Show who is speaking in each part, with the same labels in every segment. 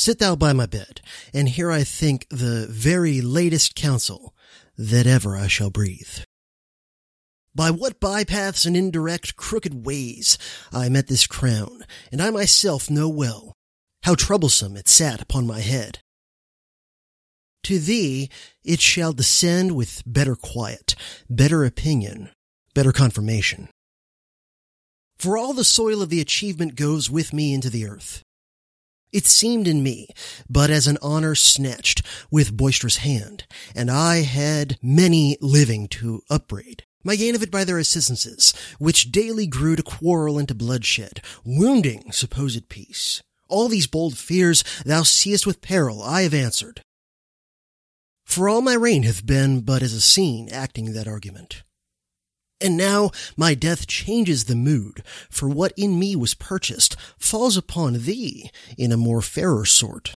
Speaker 1: Sit thou by my bed, and hear I think the very latest counsel that ever I shall breathe. By what bypaths and indirect crooked ways I met this crown, and I myself know well how troublesome it sat upon my head. To thee it shall descend with better quiet, better opinion, better confirmation. For all the soil of the achievement goes with me into the earth. It seemed in me, but as an honor snatched with boisterous hand, and I had many living to upbraid. My gain of it by their assistances, which daily grew to quarrel and to bloodshed, wounding supposed peace. All these bold fears thou seest with peril, I have answered. For all my reign hath been but as a scene acting that argument. And now my death changes the mood, for what in me was purchased falls upon thee in a more fairer sort.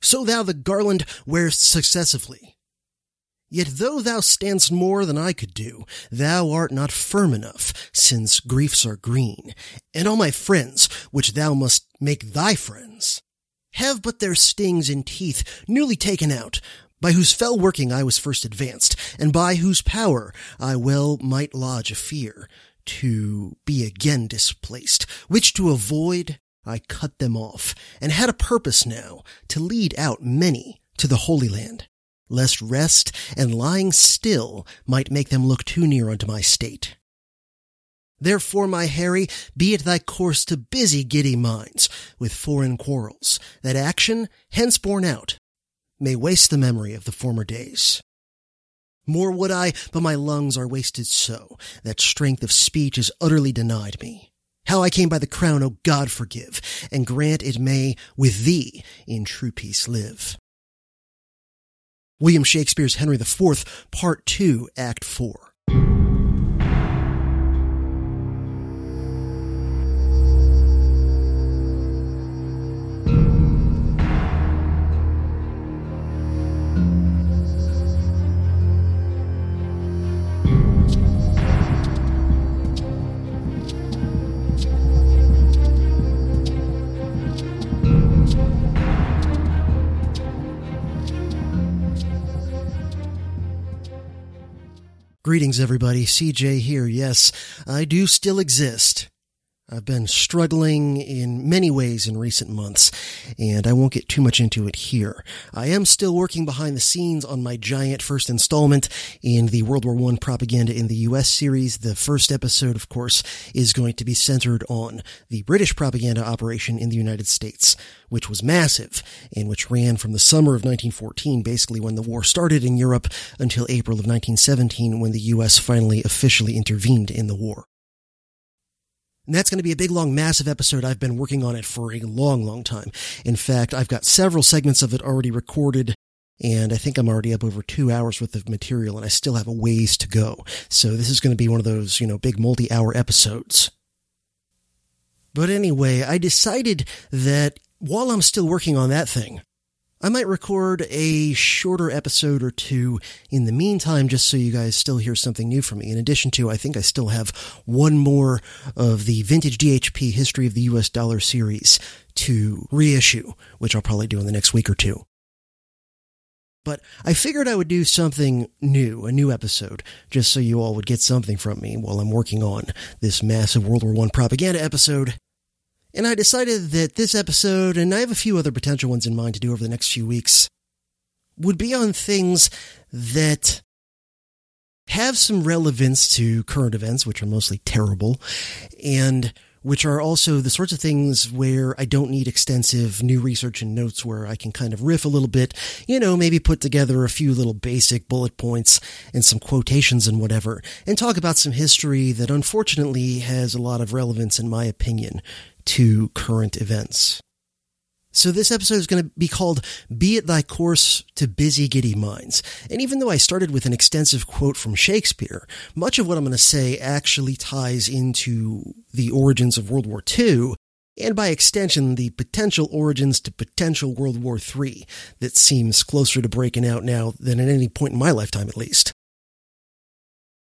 Speaker 1: So thou the garland wearest successively. Yet though thou standst more than I could do, thou art not firm enough, since griefs are green, and all my friends, which thou must make thy friends, have but their stings and teeth newly taken out, by whose fell working I was first advanced, and by whose power I well might lodge a fear to be again displaced, which to avoid I cut them off, and had a purpose now to lead out many to the Holy Land, lest rest and lying still might make them look too near unto my state. Therefore, my Harry, be it thy course to busy giddy minds with foreign quarrels, that action, hence borne out, may waste the memory of the former days. More would I, but my lungs are wasted so, that strength of speech is utterly denied me. How I came by the crown, O God forgive, and grant it may with thee in true peace live. William Shakespeare's Henry IV, Part 2, Act 4. Greetings, everybody. CJ here. Yes, I do still exist. I've been struggling in many ways in recent months, and I won't get too much into it here. I am still working behind the scenes on my giant first installment in the World War I propaganda in the US series. The first episode, of course, is going to be centered on the British propaganda operation in the United States, which was massive and which ran from the summer of 1914, basically when the war started in Europe, until April of 1917 when the US finally officially intervened in the war. And that's going to be a big, long, massive episode. I've been working on it for a long, long time. In fact, I've got several segments of it already recorded, and I think I'm already up over two hours worth of material, and I still have a ways to go. So this is going to be one of those, you know, big multi-hour episodes. But anyway, I decided that while I'm still working on that thing, I might record a shorter episode or two in the meantime, just so you guys still hear something new from me. In addition to, I think I still have one more of the vintage DHP history of the US dollar series to reissue, which I'll probably do in the next week or two. But I figured I would do something new, a new episode, just so you all would get something from me while I'm working on this massive World War I propaganda episode And I decided that this episode, and I have a few other potential ones in mind to do over the next few weeks, would be on things that have some relevance to current events, which are mostly terrible, and which are also the sorts of things where I don't need extensive new research and notes where I can kind of riff a little bit, you know, maybe put together a few little basic bullet points and some quotations and whatever, and talk about some history that unfortunately has a lot of relevance, in my opinion, to current events. So this episode is going to be called Be It Thy Course to Busy Giddy Minds. And even though I started with an extensive quote from Shakespeare, much of what I'm going to say actually ties into the origins of World War II, and by extension, the potential origins to potential World War III that seems closer to breaking out now than at any point in my lifetime at least.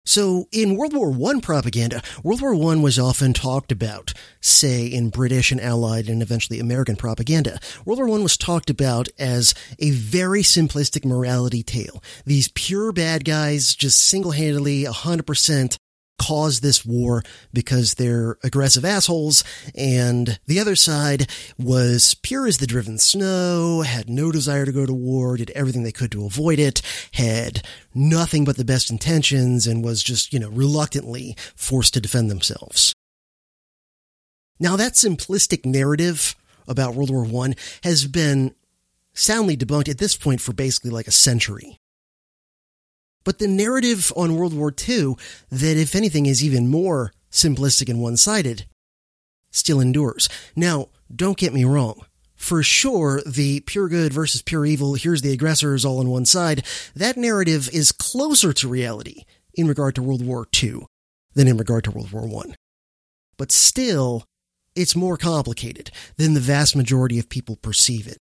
Speaker 1: So in World War I propaganda, World War I was often talked about, say in British and Allied and eventually American propaganda. World War I was talked about as a very simplistic morality tale. These pure bad guys just single-handedly, 100% caused this war because they're aggressive assholes, and the other side was pure as the driven snow, had no desire to go to war, did everything they could to avoid it, had nothing but the best intentions, and was just, you know, reluctantly forced to defend themselves. Now that simplistic narrative about World War I has been soundly debunked at this point for basically like a century. But the narrative on World War II, that if anything is even more simplistic and one sided, still endures. Now, don't get me wrong. For sure, the pure good versus pure evil, here's the aggressors all on one side, that narrative is closer to reality in regard to World War II than in regard to World War I. But still, it's more complicated than the vast majority of people perceive it.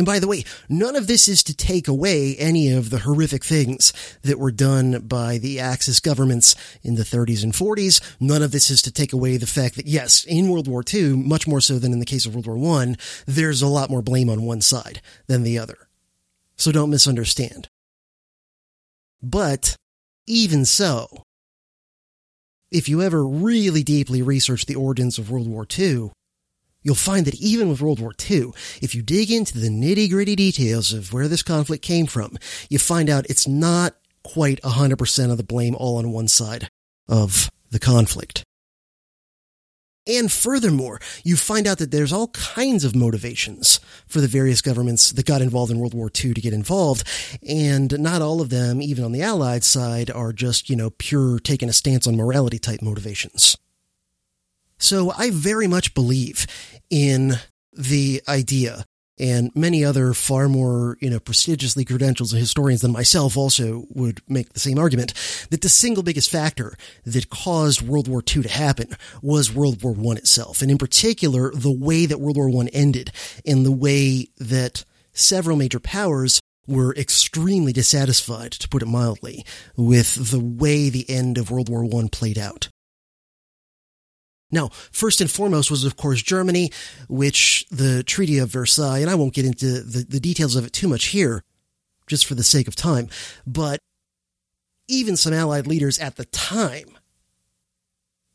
Speaker 1: And by the way, none of this is to take away any of the horrific things that were done by the Axis governments in the 30s and 40s. None of this is to take away the fact that, yes, in World War II, much more so than in the case of World War I, there's a lot more blame on one side than the other. So don't misunderstand. But even so, if you ever really deeply research the origins of World War II, You'll find that even with World War II, if you dig into the nitty gritty details of where this conflict came from, you find out it's not quite 100% of the blame all on one side of the conflict. And furthermore, you find out that there's all kinds of motivations for the various governments that got involved in World War II to get involved. And not all of them, even on the Allied side, are just, you know, pure taking a stance on morality type motivations. So I very much believe in the idea and many other far more, you know, prestigiously credentialed historians than myself also would make the same argument that the single biggest factor that caused World War II to happen was World War I itself. And in particular, the way that World War I ended and the way that several major powers were extremely dissatisfied, to put it mildly, with the way the end of World War I played out. Now, first and foremost was, of course, Germany, which the Treaty of Versailles, and I won't get into the, the details of it too much here, just for the sake of time, but even some Allied leaders at the time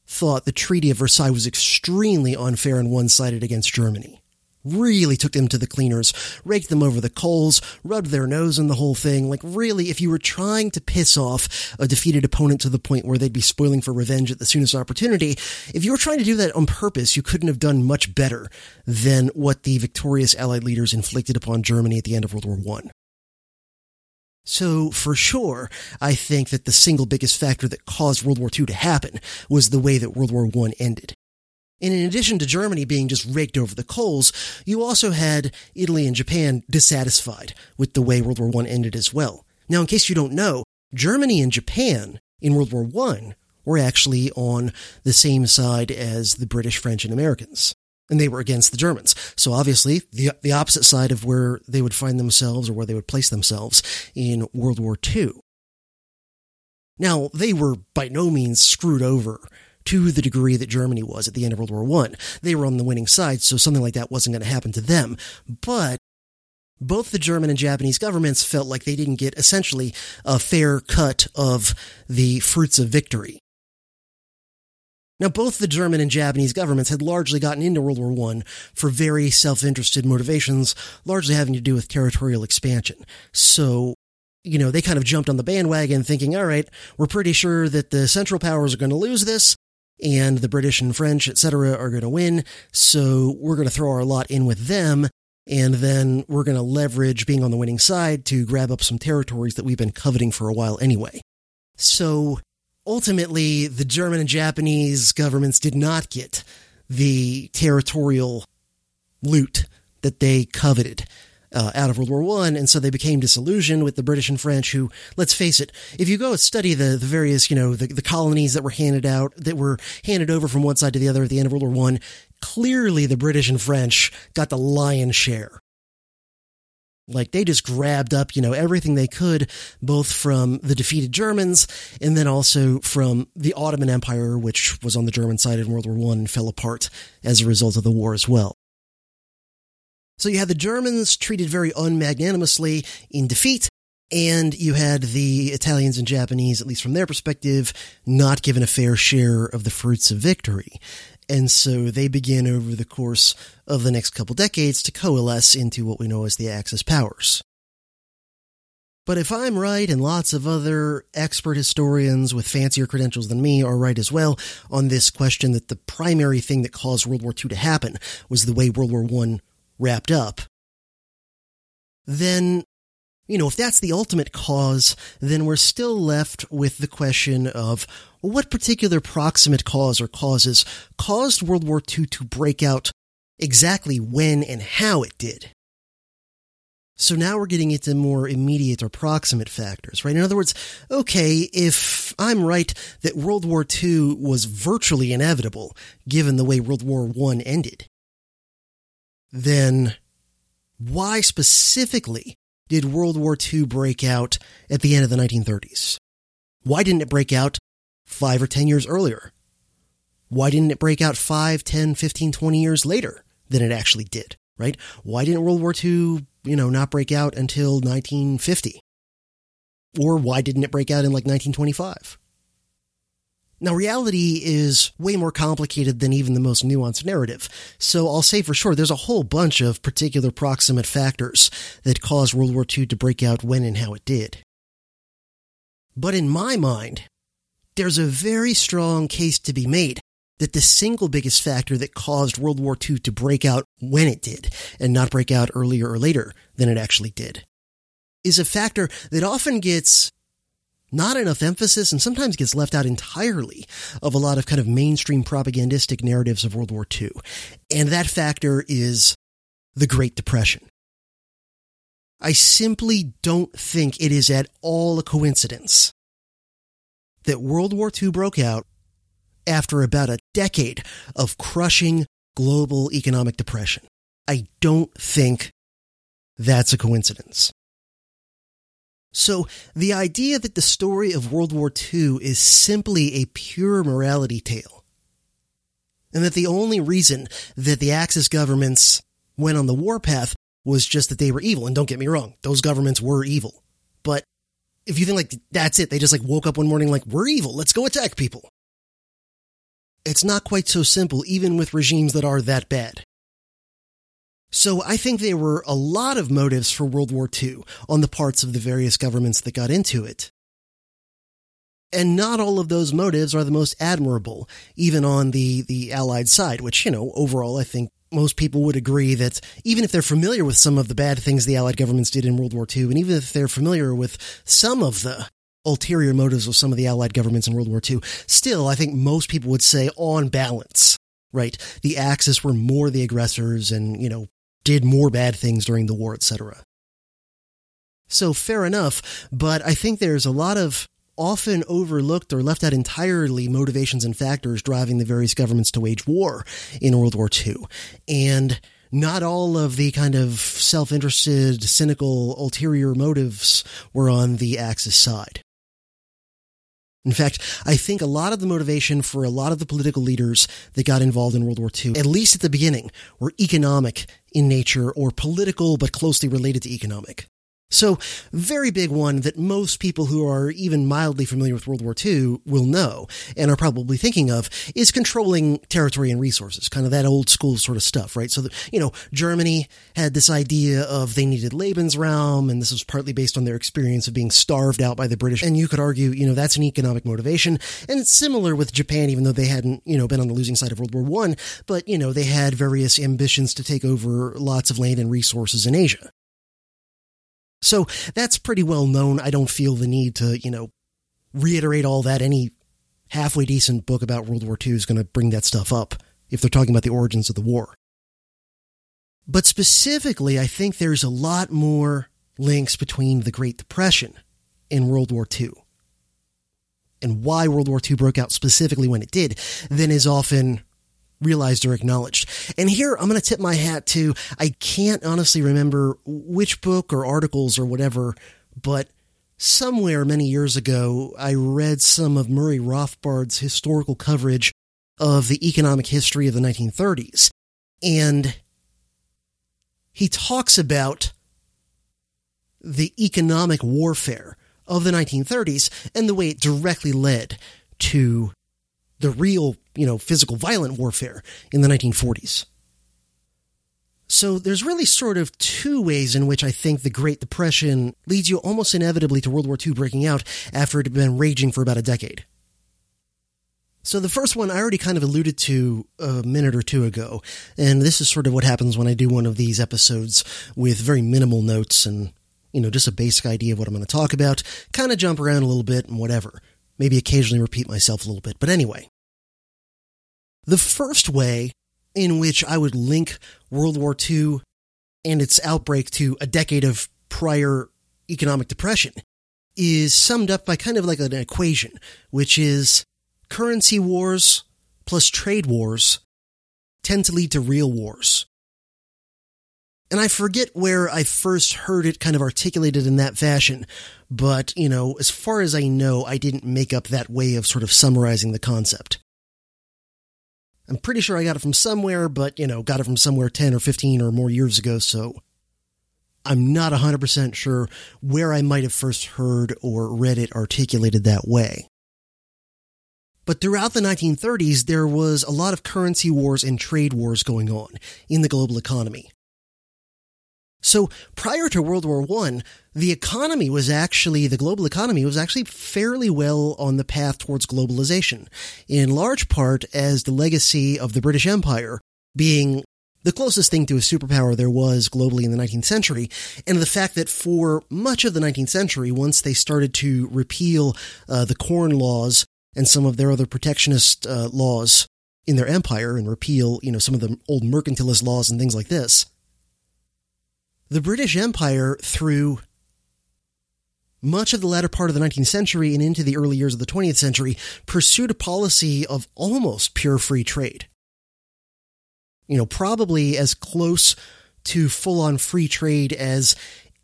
Speaker 1: thought the Treaty of Versailles was extremely unfair and one-sided against Germany really took them to the cleaners, raked them over the coals, rubbed their nose in the whole thing. Like, really, if you were trying to piss off a defeated opponent to the point where they'd be spoiling for revenge at the soonest opportunity, if you were trying to do that on purpose, you couldn't have done much better than what the victorious Allied leaders inflicted upon Germany at the end of World War I. So, for sure, I think that the single biggest factor that caused World War II to happen was the way that World War I ended. And in addition to Germany being just raked over the coals, you also had Italy and Japan dissatisfied with the way World War I ended as well. Now, in case you don't know, Germany and Japan in World War I were actually on the same side as the British, French, and Americans. And they were against the Germans. So obviously, the, the opposite side of where they would find themselves or where they would place themselves in World War II. Now, they were by no means screwed over to the degree that Germany was at the end of World War I. They were on the winning side, so something like that wasn't going to happen to them. But both the German and Japanese governments felt like they didn't get essentially a fair cut of the fruits of victory. Now, both the German and Japanese governments had largely gotten into World War I for very self-interested motivations, largely having to do with territorial expansion. So, you know, they kind of jumped on the bandwagon thinking, all right, we're pretty sure that the Central Powers are going to lose this, and the British and French, etc., are going to win, so we're going to throw our lot in with them, and then we're going to leverage being on the winning side to grab up some territories that we've been coveting for a while anyway. So ultimately, the German and Japanese governments did not get the territorial loot that they coveted. Uh, out of World War One, and so they became disillusioned with the British and French. Who, let's face it, if you go study the the various, you know, the, the colonies that were handed out, that were handed over from one side to the other at the end of World War One, clearly the British and French got the lion's share like they just grabbed up, you know, everything they could, both from the defeated Germans and then also from the Ottoman Empire, which was on the German side in World War One and fell apart as a result of the war as well. So you had the Germans treated very unmagnanimously in defeat, and you had the Italians and Japanese, at least from their perspective, not given a fair share of the fruits of victory. And so they begin over the course of the next couple decades to coalesce into what we know as the Axis powers. But if I'm right, and lots of other expert historians with fancier credentials than me are right as well on this question that the primary thing that caused World War II to happen was the way World War I wrapped up, then you know, if that's the ultimate cause, then we're still left with the question of what particular proximate cause or causes caused World War II to break out exactly when and how it did. So now we're getting into more immediate or proximate factors, right? In other words, okay, if I'm right that World War II was virtually inevitable, given the way World War I ended, then why specifically did World War II break out at the end of the 1930s? Why didn't it break out five or 10 years earlier? Why didn't it break out 5, 10, 15, 20 years later than it actually did, right? Why didn't World War II, you know, not break out until 1950? Or why didn't it break out in like 1925? Now, reality is way more complicated than even the most nuanced narrative. So I'll say for sure there's a whole bunch of particular proximate factors that caused World War II to break out when and how it did. But in my mind, there's a very strong case to be made that the single biggest factor that caused World War II to break out when it did and not break out earlier or later than it actually did is a factor that often gets not enough emphasis and sometimes gets left out entirely of a lot of kind of mainstream propagandistic narratives of World War II. And that factor is the Great Depression. I simply don't think it is at all a coincidence that World War II broke out after about a decade of crushing global economic depression. I don't think that's a coincidence. So the idea that the story of World War II is simply a pure morality tale, and that the only reason that the Axis governments went on the warpath was just that they were evil. And don't get me wrong, those governments were evil. But if you think like that's it, they just like woke up one morning like, we're evil, let's go attack people. It's not quite so simple, even with regimes that are that bad. So I think there were a lot of motives for World War II on the parts of the various governments that got into it. And not all of those motives are the most admirable, even on the, the Allied side, which, you know, overall, I think most people would agree that even if they're familiar with some of the bad things the Allied governments did in World War II, and even if they're familiar with some of the ulterior motives of some of the Allied governments in World War II, still, I think most people would say on balance, right? The Axis were more the aggressors and, you know, did more bad things during the war, etc. So fair enough, but I think there's a lot of often overlooked or left out entirely motivations and factors driving the various governments to wage war in World War II. And not all of the kind of self-interested, cynical, ulterior motives were on the Axis side. In fact, I think a lot of the motivation for a lot of the political leaders that got involved in World War II, at least at the beginning, were economic in nature or political but closely related to economic. So, very big one that most people who are even mildly familiar with World War II will know and are probably thinking of is controlling territory and resources, kind of that old school sort of stuff, right? So, that, you know, Germany had this idea of they needed Lebensraum, and this was partly based on their experience of being starved out by the British. And you could argue, you know, that's an economic motivation. And it's similar with Japan, even though they hadn't, you know, been on the losing side of World War One, but, you know, they had various ambitions to take over lots of land and resources in Asia. So that's pretty well known. I don't feel the need to, you know, reiterate all that. Any halfway decent book about World War II is going to bring that stuff up if they're talking about the origins of the war. But specifically, I think there's a lot more links between the Great Depression and World War II and why World War II broke out specifically when it did than is often realized or acknowledged. And here I'm going to tip my hat to, I can't honestly remember which book or articles or whatever, but somewhere many years ago, I read some of Murray Rothbard's historical coverage of the economic history of the 1930s. And he talks about the economic warfare of the 1930s and the way it directly led to the real, you know, physical violent warfare in the 1940s. So there's really sort of two ways in which I think the Great Depression leads you almost inevitably to World War II breaking out after it had been raging for about a decade. So the first one I already kind of alluded to a minute or two ago, and this is sort of what happens when I do one of these episodes with very minimal notes and, you know, just a basic idea of what I'm going to talk about, kind of jump around a little bit and whatever maybe occasionally repeat myself a little bit. But anyway, the first way in which I would link World War II and its outbreak to a decade of prior economic depression is summed up by kind of like an equation, which is currency wars plus trade wars tend to lead to real wars. And I forget where I first heard it kind of articulated in that fashion, but, you know, as far as I know, I didn't make up that way of sort of summarizing the concept. I'm pretty sure I got it from somewhere, but, you know, got it from somewhere 10 or 15 or more years ago, so I'm not 100% sure where I might have first heard or read it articulated that way. But throughout the 1930s, there was a lot of currency wars and trade wars going on in the global economy. So prior to World War I, the economy was actually, the global economy was actually fairly well on the path towards globalization, in large part as the legacy of the British Empire being the closest thing to a superpower there was globally in the 19th century, and the fact that for much of the 19th century, once they started to repeal uh, the Corn Laws and some of their other protectionist uh, laws in their empire and repeal, you know, some of the old mercantilist laws and things like this, the British Empire, through much of the latter part of the 19th century and into the early years of the 20th century, pursued a policy of almost pure free trade. You know, probably as close to full on free trade as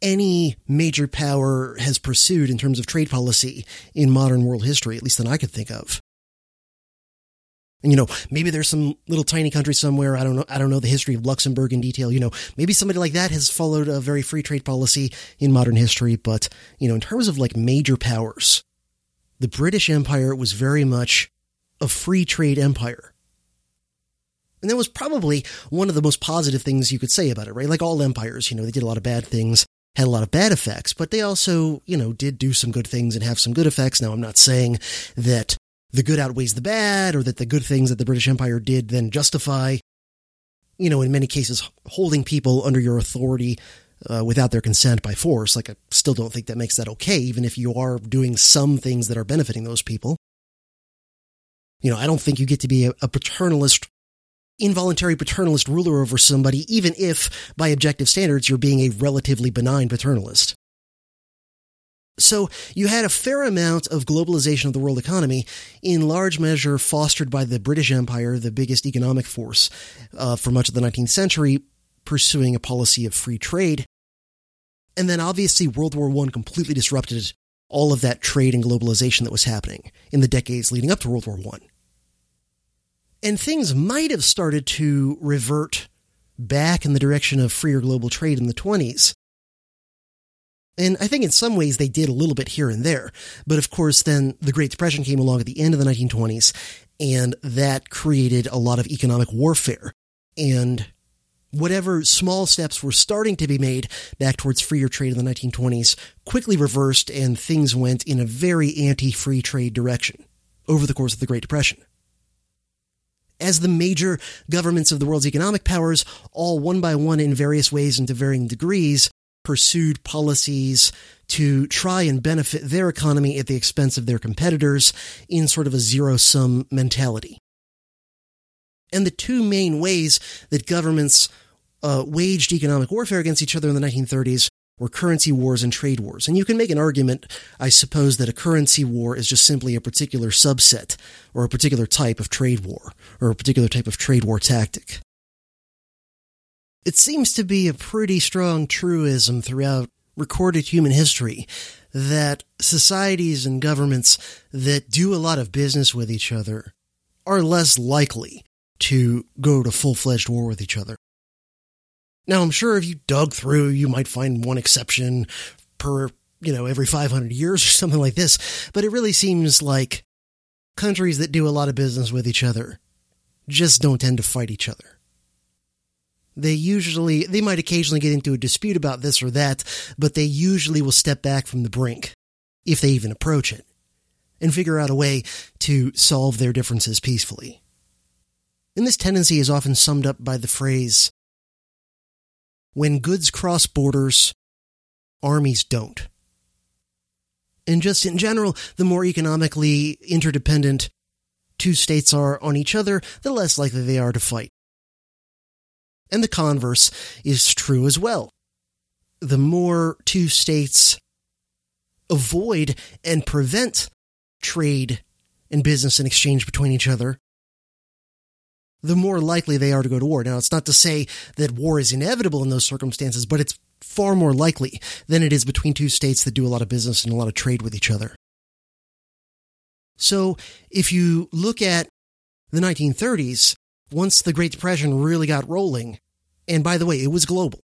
Speaker 1: any major power has pursued in terms of trade policy in modern world history, at least than I could think of. And, you know, maybe there's some little tiny country somewhere. I don't know. I don't know the history of Luxembourg in detail. You know, maybe somebody like that has followed a very free trade policy in modern history. But, you know, in terms of like major powers, the British Empire was very much a free trade empire. And that was probably one of the most positive things you could say about it, right? Like all empires, you know, they did a lot of bad things, had a lot of bad effects, but they also, you know, did do some good things and have some good effects. Now, I'm not saying that the good outweighs the bad or that the good things that the British Empire did then justify, you know, in many cases, holding people under your authority uh, without their consent by force. Like, I still don't think that makes that okay, even if you are doing some things that are benefiting those people. You know, I don't think you get to be a, a paternalist, involuntary paternalist ruler over somebody, even if, by objective standards, you're being a relatively benign paternalist. So you had a fair amount of globalization of the world economy, in large measure fostered by the British Empire, the biggest economic force uh, for much of the 19th century, pursuing a policy of free trade. And then obviously World War I completely disrupted all of that trade and globalization that was happening in the decades leading up to World War I. And things might have started to revert back in the direction of freer global trade in the 20s And I think in some ways they did a little bit here and there. But of course, then the Great Depression came along at the end of the 1920s, and that created a lot of economic warfare. And whatever small steps were starting to be made back towards freer trade in the 1920s quickly reversed, and things went in a very anti free trade direction over the course of the Great Depression as the major governments of the world's economic powers, all one by one in various ways and to varying degrees, pursued policies to try and benefit their economy at the expense of their competitors in sort of a zero sum mentality. And the two main ways that governments uh, waged economic warfare against each other in the 1930s were currency wars and trade wars. And you can make an argument, I suppose, that a currency war is just simply a particular subset or a particular type of trade war or a particular type of trade war tactic. It seems to be a pretty strong truism throughout recorded human history that societies and governments that do a lot of business with each other are less likely to go to full fledged war with each other. Now, I'm sure if you dug through, you might find one exception per, you know, every 500 years or something like this, but it really seems like countries that do a lot of business with each other just don't tend to fight each other. They usually, they might occasionally get into a dispute about this or that, but they usually will step back from the brink, if they even approach it, and figure out a way to solve their differences peacefully. And this tendency is often summed up by the phrase, when goods cross borders, armies don't. And just in general, the more economically interdependent two states are on each other, the less likely they are to fight. And the converse is true as well. The more two states avoid and prevent trade and business and exchange between each other, the more likely they are to go to war. Now, it's not to say that war is inevitable in those circumstances, but it's far more likely than it is between two states that do a lot of business and a lot of trade with each other. So, if you look at the 1930s, once the Great Depression really got rolling, and by the way, it was global.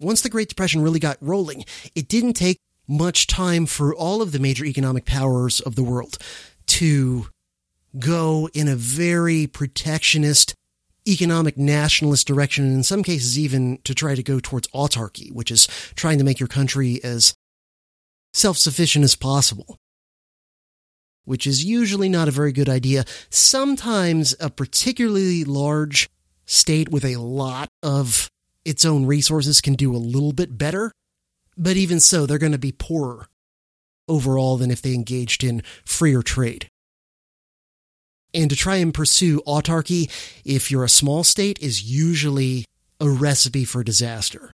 Speaker 1: Once the Great Depression really got rolling, it didn't take much time for all of the major economic powers of the world to go in a very protectionist, economic nationalist direction, and in some cases even to try to go towards autarky, which is trying to make your country as self-sufficient as possible. Which is usually not a very good idea. Sometimes a particularly large state with a lot of its own resources can do a little bit better, but even so, they're going to be poorer overall than if they engaged in freer trade. And to try and pursue autarky, if you're a small state, is usually a recipe for disaster.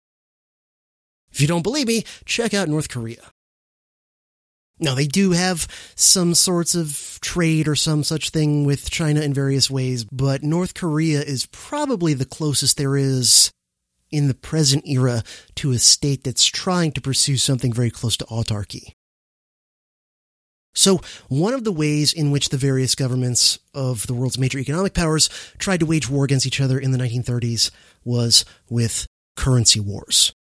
Speaker 1: If you don't believe me, check out North Korea. Now, they do have some sorts of trade or some such thing with China in various ways, but North Korea is probably the closest there is in the present era to a state that's trying to pursue something very close to autarky. So, one of the ways in which the various governments of the world's major economic powers tried to wage war against each other in the 1930s was with currency wars.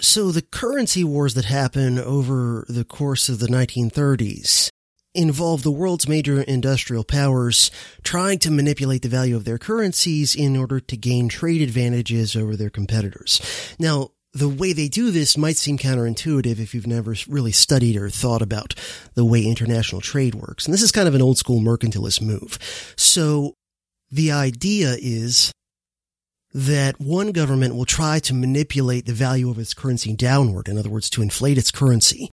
Speaker 1: So, the currency wars that happen over the course of the 1930s involve the world's major industrial powers trying to manipulate the value of their currencies in order to gain trade advantages over their competitors. Now, the way they do this might seem counterintuitive if you've never really studied or thought about the way international trade works. And this is kind of an old school mercantilist move. So the idea is that one government will try to manipulate the value of its currency downward. In other words, to inflate its currency.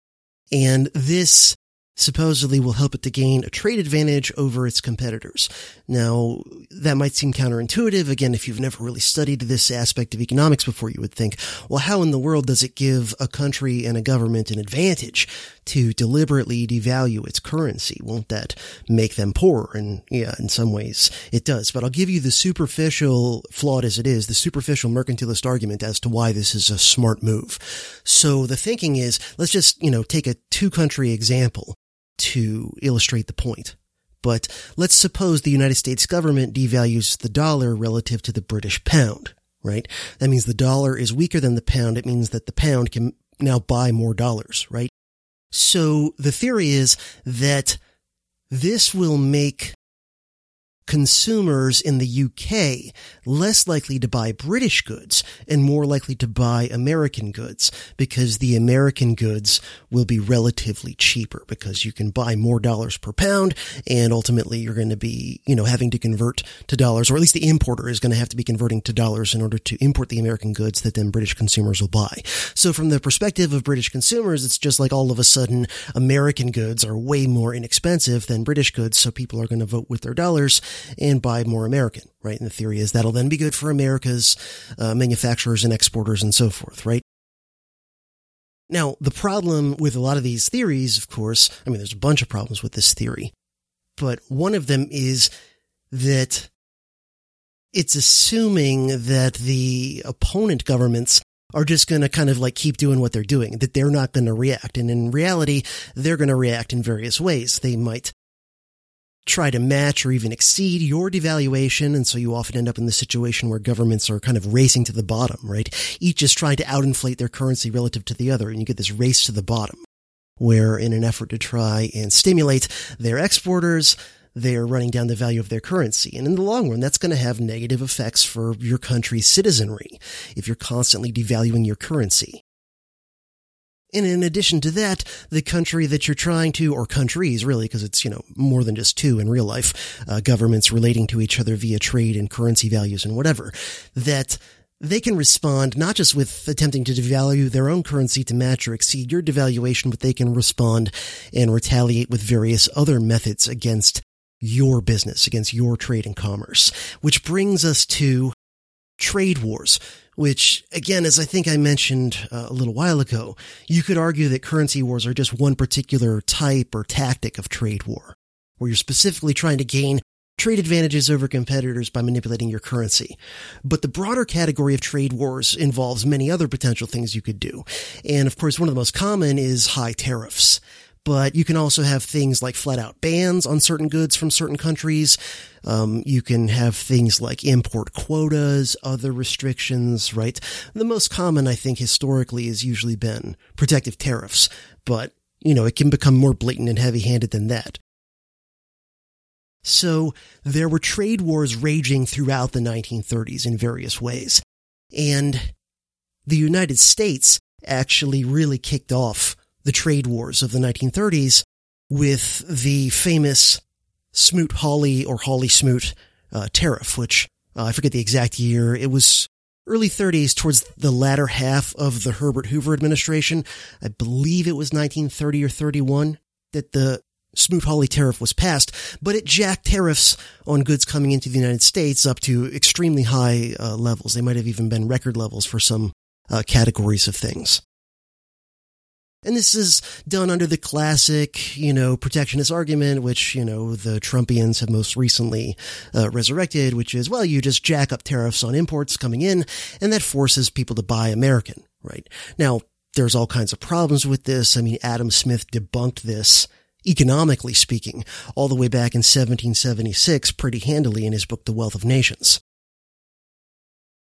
Speaker 1: And this supposedly will help it to gain a trade advantage over its competitors. Now, that might seem counterintuitive. Again, if you've never really studied this aspect of economics before, you would think, well, how in the world does it give a country and a government an advantage to deliberately devalue its currency? Won't that make them poorer? And yeah, in some ways it does. But I'll give you the superficial, flawed as it is, the superficial mercantilist argument as to why this is a smart move. So the thinking is, let's just, you know, take a two country example to illustrate the point. But let's suppose the United States government devalues the dollar relative to the British pound. right? That means the dollar is weaker than the pound. It means that the pound can now buy more dollars, right? So the theory is that this will make consumers in the UK less likely to buy British goods and more likely to buy American goods because the American goods will be relatively cheaper because you can buy more dollars per pound and ultimately you're going to be, you know, having to convert to dollars or at least the importer is going to have to be converting to dollars in order to import the American goods that then British consumers will buy. So from the perspective of British consumers, it's just like all of a sudden American goods are way more inexpensive than British goods. So people are going to vote with their dollars and buy more American, right? And the theory is that'll then be good for America's uh, manufacturers and exporters and so forth, right? Now, the problem with a lot of these theories, of course, I mean, there's a bunch of problems with this theory, but one of them is that it's assuming that the opponent governments are just going to kind of like keep doing what they're doing, that they're not going to react. And in reality, they're going to react in various ways. They might try to match or even exceed your devaluation. And so you often end up in the situation where governments are kind of racing to the bottom, right? Each is trying to outinflate their currency relative to the other. And you get this race to the bottom where in an effort to try and stimulate their exporters, they're running down the value of their currency. And in the long run, that's going to have negative effects for your country's citizenry if you're constantly devaluing your currency. And in addition to that, the country that you're trying to, or countries really, because it's, you know, more than just two in real life, uh, governments relating to each other via trade and currency values and whatever, that they can respond not just with attempting to devalue their own currency to match or exceed your devaluation, but they can respond and retaliate with various other methods against your business, against your trade and commerce, which brings us to trade wars, which again, as I think I mentioned uh, a little while ago, you could argue that currency wars are just one particular type or tactic of trade war, where you're specifically trying to gain trade advantages over competitors by manipulating your currency. But the broader category of trade wars involves many other potential things you could do. And of course, one of the most common is high tariffs but you can also have things like flat out bans on certain goods from certain countries. Um, you can have things like import quotas, other restrictions, right? The most common, I think, historically has usually been protective tariffs, but, you know, it can become more blatant and heavy handed than that. So there were trade wars raging throughout the 1930s in various ways. And the United States actually really kicked off the trade wars of the 1930s with the famous Smoot-Hawley or Hawley-Smoot uh, tariff, which uh, I forget the exact year. It was early 30s towards the latter half of the Herbert Hoover administration. I believe it was 1930 or 31 that the Smoot-Hawley tariff was passed, but it jacked tariffs on goods coming into the United States up to extremely high uh, levels. They might have even been record levels for some uh, categories of things. And this is done under the classic, you know, protectionist argument, which, you know, the Trumpians have most recently uh, resurrected, which is, well, you just jack up tariffs on imports coming in, and that forces people to buy American, right? Now, there's all kinds of problems with this. I mean, Adam Smith debunked this economically speaking, all the way back in 1776 pretty handily in his book, The Wealth of Nations.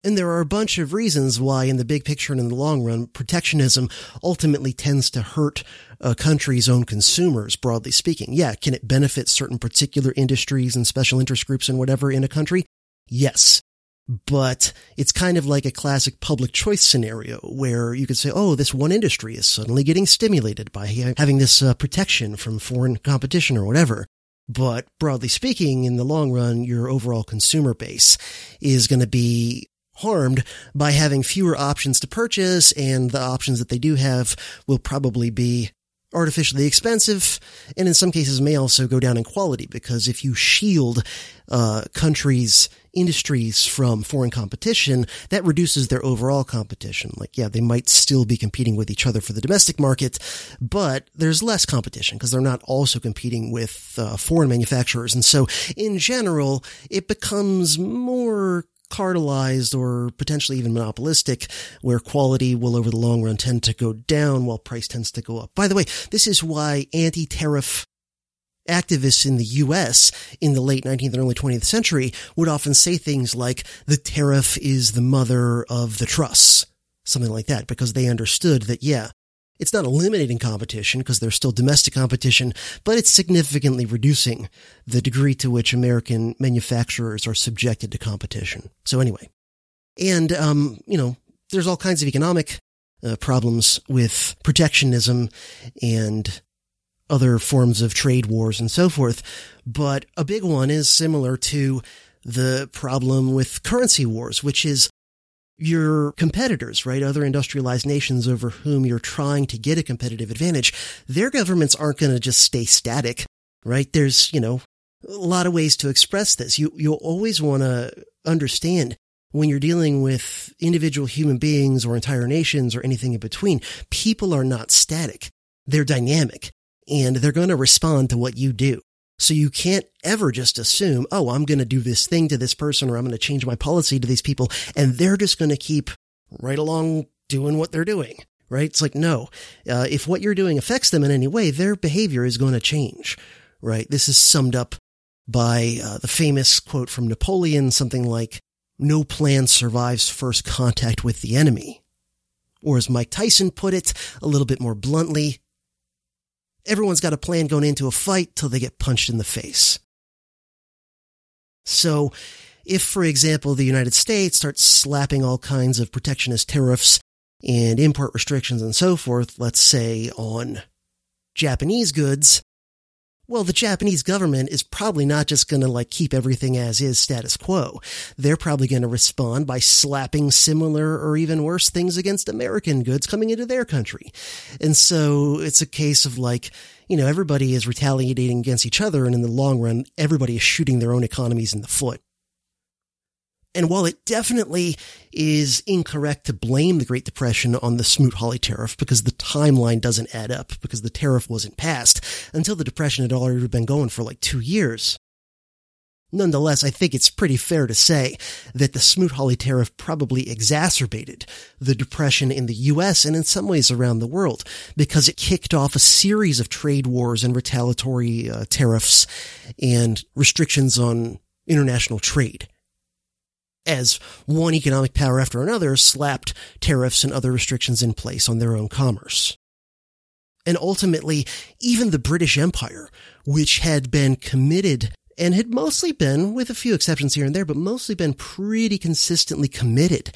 Speaker 1: And there are a bunch of reasons why, in the big picture and in the long run, protectionism ultimately tends to hurt a country's own consumers, broadly speaking. Yeah, can it benefit certain particular industries and special interest groups and whatever in a country? Yes. But it's kind of like a classic public choice scenario where you could say, oh, this one industry is suddenly getting stimulated by having this uh, protection from foreign competition or whatever. But broadly speaking, in the long run, your overall consumer base is going to be harmed by having fewer options to purchase and the options that they do have will probably be artificially expensive and in some cases may also go down in quality because if you shield uh, countries industries from foreign competition that reduces their overall competition. Like yeah they might still be competing with each other for the domestic market but there's less competition because they're not also competing with uh, foreign manufacturers. And so in general it becomes more cartelized or potentially even monopolistic, where quality will over the long run tend to go down while price tends to go up. By the way, this is why anti-tariff activists in the US in the late 19th and early 20th century would often say things like, the tariff is the mother of the trusts. Something like that, because they understood that, yeah, it's not eliminating competition because there's still domestic competition, but it's significantly reducing the degree to which American manufacturers are subjected to competition. So anyway, and, um, you know, there's all kinds of economic uh, problems with protectionism and other forms of trade wars and so forth. But a big one is similar to the problem with currency wars, which is your competitors, right? Other industrialized nations over whom you're trying to get a competitive advantage. Their governments aren't going to just stay static, right? There's, you know, a lot of ways to express this. You, you'll always want to understand when you're dealing with individual human beings or entire nations or anything in between, people are not static. They're dynamic and they're going to respond to what you do. So you can't ever just assume, oh, I'm going to do this thing to this person or I'm going to change my policy to these people and they're just going to keep right along doing what they're doing. Right? It's like, no, uh, if what you're doing affects them in any way, their behavior is going to change. Right? This is summed up by uh, the famous quote from Napoleon, something like, no plan survives first contact with the enemy. Or as Mike Tyson put it, a little bit more bluntly, everyone's got a plan going into a fight till they get punched in the face. So, if, for example, the United States starts slapping all kinds of protectionist tariffs and import restrictions and so forth, let's say on Japanese goods, well, the Japanese government is probably not just going to like keep everything as is status quo. They're probably going to respond by slapping similar or even worse things against American goods coming into their country. And so it's a case of like, you know, everybody is retaliating against each other. And in the long run, everybody is shooting their own economies in the foot. And while it definitely is incorrect to blame the Great Depression on the Smoot-Hawley tariff because the timeline doesn't add up because the tariff wasn't passed until the Depression had already been going for like two years. Nonetheless, I think it's pretty fair to say that the Smoot-Hawley tariff probably exacerbated the depression in the US and in some ways around the world because it kicked off a series of trade wars and retaliatory uh, tariffs and restrictions on international trade as one economic power after another slapped tariffs and other restrictions in place on their own commerce. And ultimately, even the British Empire, which had been committed and had mostly been, with a few exceptions here and there, but mostly been pretty consistently committed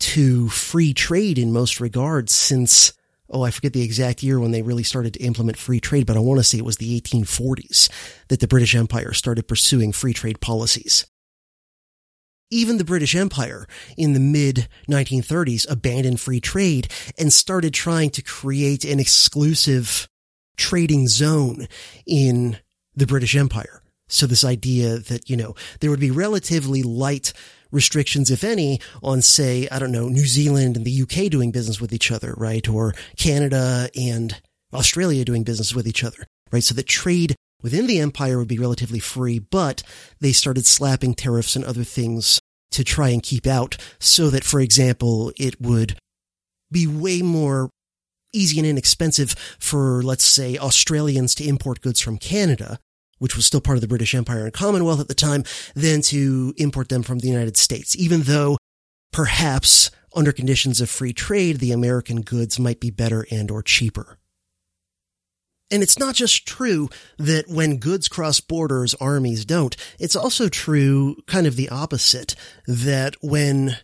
Speaker 1: to free trade in most regards since, oh, I forget the exact year when they really started to implement free trade, but I want to say it was the 1840s that the British Empire started pursuing free trade policies. Even the British Empire in the mid 1930s abandoned free trade and started trying to create an exclusive trading zone in the British Empire. So this idea that, you know, there would be relatively light restrictions, if any, on say, I don't know, New Zealand and the UK doing business with each other, right? Or Canada and Australia doing business with each other, right? So that trade within the empire would be relatively free, but they started slapping tariffs and other things to try and keep out so that, for example, it would be way more easy and inexpensive for, let's say, Australians to import goods from Canada, which was still part of the British Empire and Commonwealth at the time, than to import them from the United States, even though perhaps under conditions of free trade, the American goods might be better and or cheaper. And it's not just true that when goods cross borders, armies don't. It's also true, kind of the opposite, that when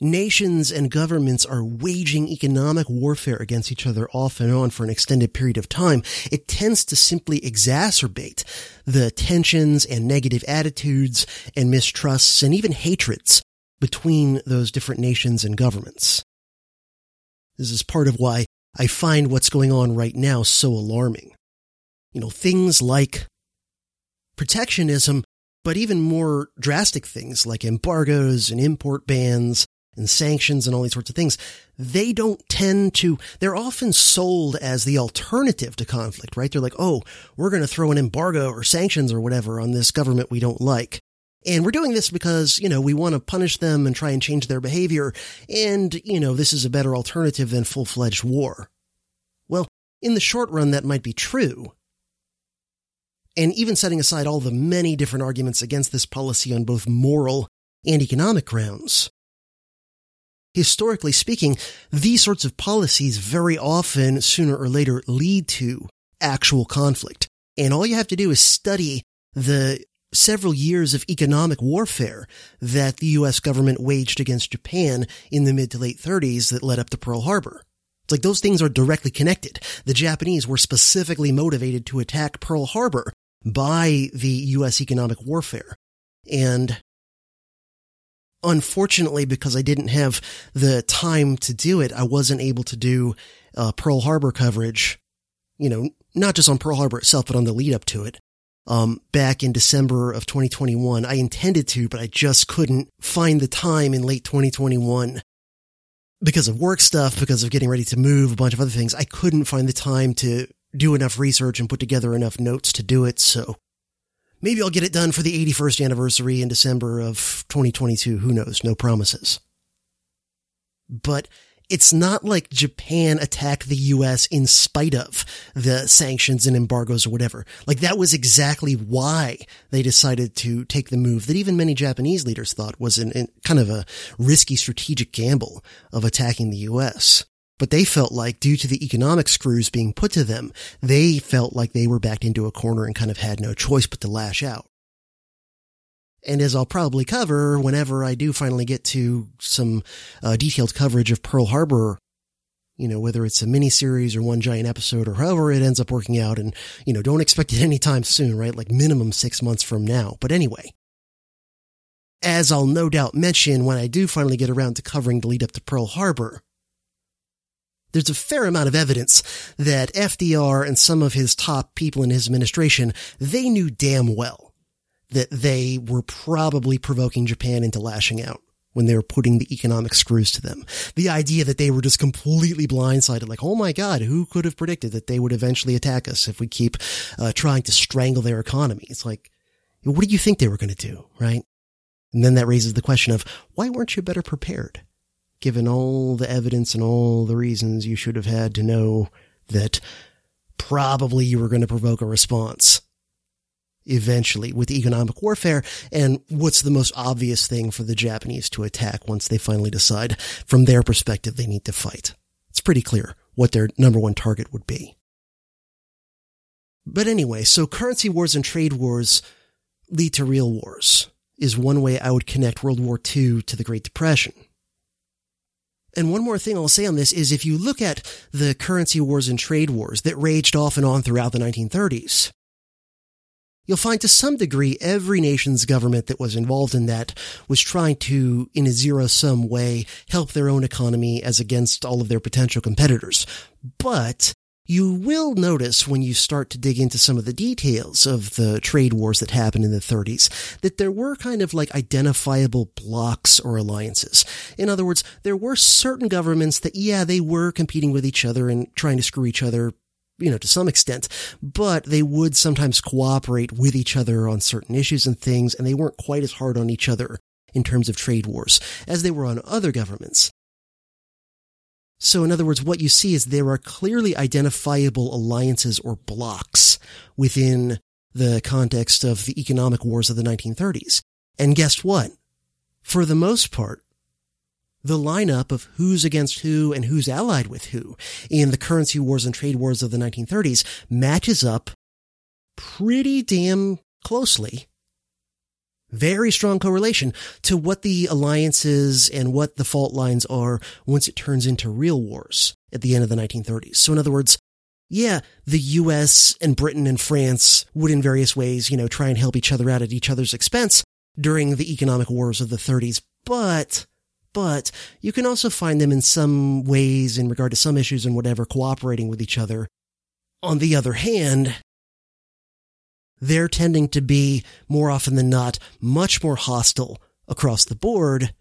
Speaker 1: nations and governments are waging economic warfare against each other off and on for an extended period of time, it tends to simply exacerbate the tensions and negative attitudes and mistrusts and even hatreds between those different nations and governments. This is part of why I find what's going on right now so alarming. You know, things like protectionism, but even more drastic things like embargoes and import bans and sanctions and all these sorts of things, they don't tend to, they're often sold as the alternative to conflict, right? They're like, oh, we're going to throw an embargo or sanctions or whatever on this government we don't like. And we're doing this because, you know, we want to punish them and try and change their behavior. And, you know, this is a better alternative than full-fledged war. Well, in the short run, that might be true. And even setting aside all the many different arguments against this policy on both moral and economic grounds, historically speaking, these sorts of policies very often, sooner or later, lead to actual conflict. And all you have to do is study the several years of economic warfare that the US government waged against Japan in the mid to late 30s that led up to Pearl Harbor. It's like those things are directly connected. The Japanese were specifically motivated to attack Pearl Harbor by the US economic warfare. And unfortunately, because I didn't have the time to do it, I wasn't able to do uh, Pearl Harbor coverage, you know, not just on Pearl Harbor itself, but on the lead up to it. Um, back in December of 2021, I intended to, but I just couldn't find the time in late 2021 because of work stuff, because of getting ready to move, a bunch of other things. I couldn't find the time to do enough research and put together enough notes to do it. So maybe I'll get it done for the 81st anniversary in December of 2022. Who knows? No promises. But it's not like Japan attacked the US in spite of the sanctions and embargoes or whatever. Like that was exactly why they decided to take the move that even many Japanese leaders thought was an, an kind of a risky strategic gamble of attacking the US. But they felt like due to the economic screws being put to them, they felt like they were backed into a corner and kind of had no choice but to lash out. And as I'll probably cover whenever I do finally get to some uh, detailed coverage of Pearl Harbor, you know, whether it's a miniseries or one giant episode or however it ends up working out. And, you know, don't expect it anytime soon, right? Like minimum six months from now. But anyway, as I'll no doubt mention when I do finally get around to covering the lead up to Pearl Harbor, there's a fair amount of evidence that FDR and some of his top people in his administration, they knew damn well that they were probably provoking Japan into lashing out when they were putting the economic screws to them. The idea that they were just completely blindsided, like, oh my God, who could have predicted that they would eventually attack us if we keep uh, trying to strangle their economy? It's like, what do you think they were going to do, right? And then that raises the question of why weren't you better prepared? given all the evidence and all the reasons you should have had to know that probably you were going to provoke a response eventually with economic warfare. And what's the most obvious thing for the Japanese to attack once they finally decide from their perspective they need to fight? It's pretty clear what their number one target would be. But anyway, so currency wars and trade wars lead to real wars is one way I would connect World War II to the Great Depression. And one more thing I'll say on this is if you look at the currency wars and trade wars that raged off and on throughout the 1930s, you'll find to some degree every nation's government that was involved in that was trying to, in a zero sum way, help their own economy as against all of their potential competitors. But you will notice when you start to dig into some of the details of the trade wars that happened in the 30s that there were kind of like identifiable blocks or alliances. In other words, there were certain governments that, yeah, they were competing with each other and trying to screw each other you know, to some extent, but they would sometimes cooperate with each other on certain issues and things, and they weren't quite as hard on each other in terms of trade wars as they were on other governments. So in other words, what you see is there are clearly identifiable alliances or blocks within the context of the economic wars of the 1930s. And guess what? For the most part, the lineup of who's against who and who's allied with who in the currency wars and trade wars of the 1930s matches up pretty damn closely very strong correlation to what the alliances and what the fault lines are once it turns into real wars at the end of the 1930s. So in other words, yeah, the US and Britain and France would in various ways, you know, try and help each other out at each other's expense during the economic wars of the 30s, but but you can also find them in some ways in regard to some issues and whatever cooperating with each other. On the other hand, they're tending to be more often than not much more hostile across the board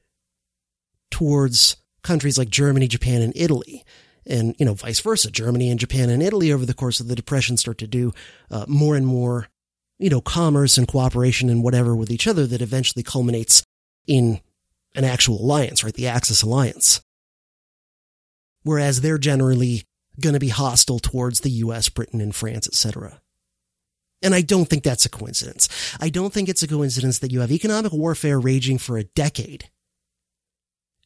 Speaker 1: towards countries like Germany, Japan, and Italy. And, you know, vice versa. Germany and Japan and Italy over the course of the Depression start to do uh, more and more, you know, commerce and cooperation and whatever with each other that eventually culminates in an actual alliance, right? The Axis alliance. Whereas they're generally going to be hostile towards the US, Britain, and France, etc. And I don't think that's a coincidence. I don't think it's a coincidence that you have economic warfare raging for a decade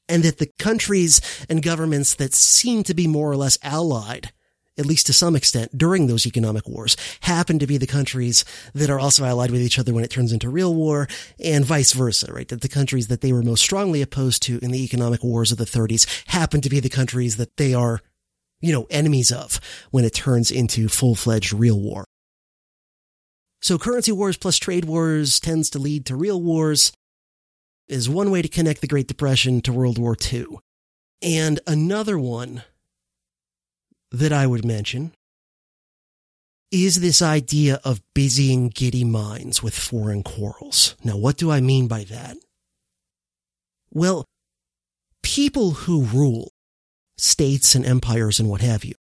Speaker 1: and that the countries and governments that seem to be more or less allied at least to some extent, during those economic wars, happen to be the countries that are also allied with each other when it turns into real war, and vice versa, right? That the countries that they were most strongly opposed to in the economic wars of the 30s happen to be the countries that they are, you know, enemies of when it turns into full-fledged real war. So currency wars plus trade wars tends to lead to real wars is one way to connect the Great Depression to World War II. And another one that I would mention is this idea of busying giddy minds with foreign quarrels. Now, what do I mean by that? Well, people who rule states and empires and what have you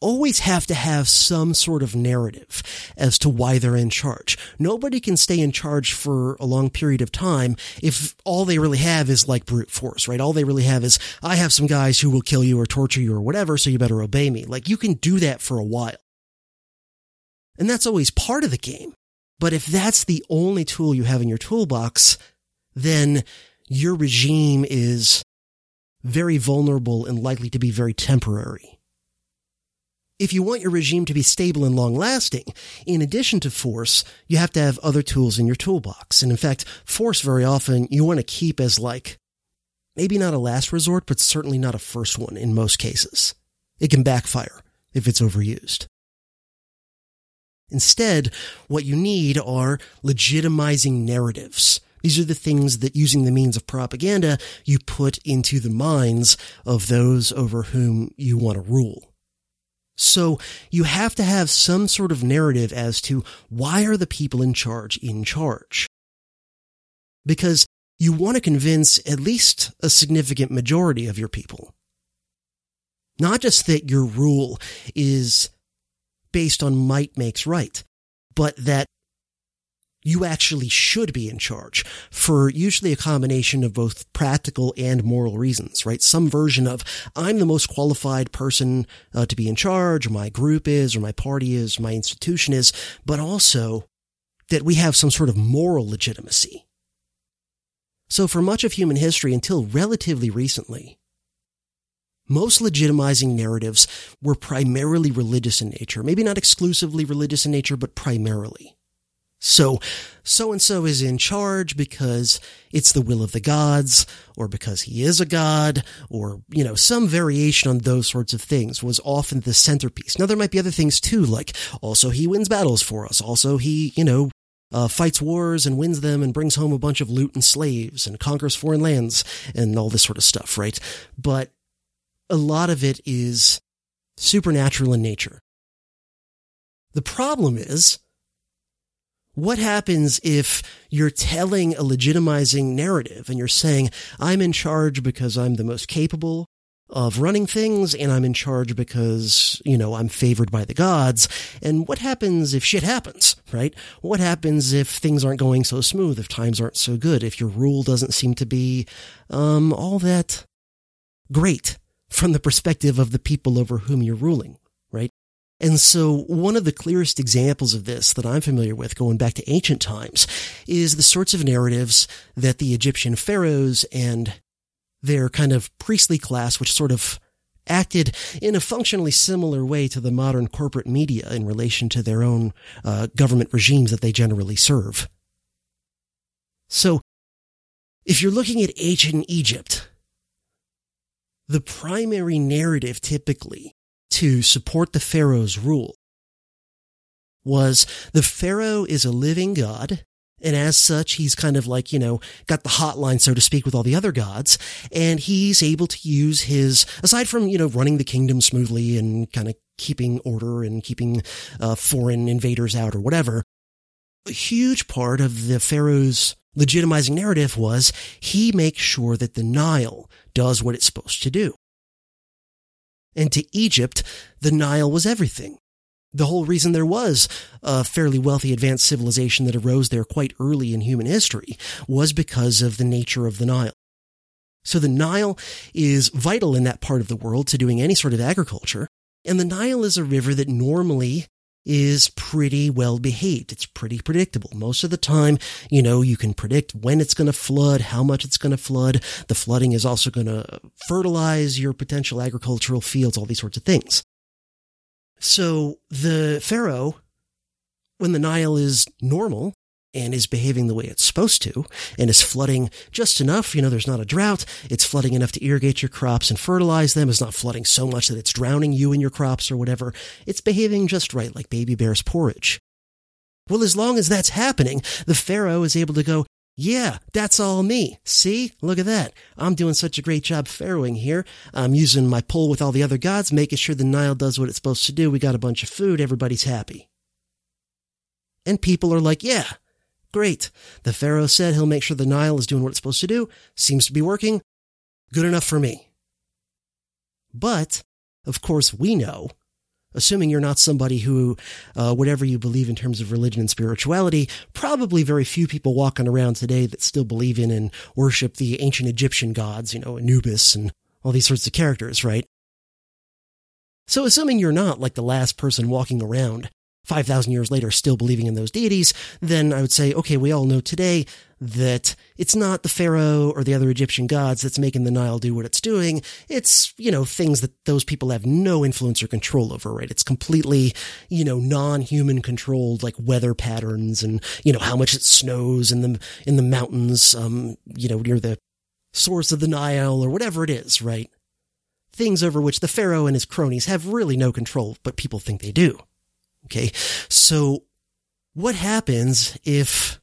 Speaker 1: always have to have some sort of narrative as to why they're in charge. Nobody can stay in charge for a long period of time if all they really have is like brute force, right? All they really have is, I have some guys who will kill you or torture you or whatever, so you better obey me. Like you can do that for a while. And that's always part of the game. But if that's the only tool you have in your toolbox, then your regime is very vulnerable and likely to be very temporary if you want your regime to be stable and long lasting, in addition to force, you have to have other tools in your toolbox. And in fact, force very often you want to keep as like, maybe not a last resort, but certainly not a first one in most cases. It can backfire if it's overused. Instead, what you need are legitimizing narratives. These are the things that using the means of propaganda you put into the minds of those over whom you want to rule. So you have to have some sort of narrative as to why are the people in charge in charge? Because you want to convince at least a significant majority of your people. Not just that your rule is based on might makes right, but that you actually should be in charge for usually a combination of both practical and moral reasons, right? Some version of, I'm the most qualified person uh, to be in charge, or my group is, or my party is, or my institution is, but also that we have some sort of moral legitimacy. So for much of human history until relatively recently, most legitimizing narratives were primarily religious in nature. Maybe not exclusively religious in nature, but primarily. So, so and so is in charge because it's the will of the gods, or because he is a god, or, you know, some variation on those sorts of things was often the centerpiece. Now, there might be other things too, like also he wins battles for us. Also he, you know, uh, fights wars and wins them and brings home a bunch of loot and slaves and conquers foreign lands and all this sort of stuff, right? But a lot of it is supernatural in nature. The problem is, what happens if you're telling a legitimizing narrative and you're saying, I'm in charge because I'm the most capable of running things and I'm in charge because, you know, I'm favored by the gods. And what happens if shit happens, right? What happens if things aren't going so smooth, if times aren't so good, if your rule doesn't seem to be, um, all that great from the perspective of the people over whom you're ruling? And so one of the clearest examples of this that I'm familiar with going back to ancient times is the sorts of narratives that the Egyptian pharaohs and their kind of priestly class, which sort of acted in a functionally similar way to the modern corporate media in relation to their own uh, government regimes that they generally serve. So if you're looking at ancient Egypt, the primary narrative typically to support the Pharaoh's rule was the Pharaoh is a living God. And as such, he's kind of like, you know, got the hotline, so to speak, with all the other gods. And he's able to use his, aside from, you know, running the kingdom smoothly and kind of keeping order and keeping uh, foreign invaders out or whatever, a huge part of the Pharaoh's legitimizing narrative was he makes sure that the Nile does what it's supposed to do. And to Egypt, the Nile was everything. The whole reason there was a fairly wealthy advanced civilization that arose there quite early in human history was because of the nature of the Nile. So the Nile is vital in that part of the world to doing any sort of agriculture. And the Nile is a river that normally is pretty well behaved. It's pretty predictable. Most of the time, you know, you can predict when it's going to flood, how much it's going to flood. The flooding is also going to fertilize your potential agricultural fields, all these sorts of things. So the Pharaoh, when the Nile is normal, and is behaving the way it's supposed to and is flooding just enough. You know, there's not a drought. It's flooding enough to irrigate your crops and fertilize them. It's not flooding so much that it's drowning you and your crops or whatever. It's behaving just right, like baby bear's porridge. Well, as long as that's happening, the Pharaoh is able to go, yeah, that's all me. See? Look at that. I'm doing such a great job pharaohing here. I'm using my pull with all the other gods, making sure the Nile does what it's supposed to do. We got a bunch of food. Everybody's happy. And people are like, yeah, Great. The Pharaoh said he'll make sure the Nile is doing what it's supposed to do. Seems to be working. Good enough for me. But, of course, we know, assuming you're not somebody who, uh, whatever you believe in terms of religion and spirituality, probably very few people walking around today that still believe in and worship the ancient Egyptian gods, you know, Anubis and all these sorts of characters, right? So assuming you're not like the last person walking around, 5,000 years later still believing in those deities, then I would say, okay, we all know today that it's not the Pharaoh or the other Egyptian gods that's making the Nile do what it's doing. It's, you know, things that those people have no influence or control over, right? It's completely, you know, non-human controlled, like weather patterns and, you know, how much it snows in the, in the mountains, um, you know, near the source of the Nile or whatever it is, right? Things over which the Pharaoh and his cronies have really no control, but people think they do. Okay. So what happens if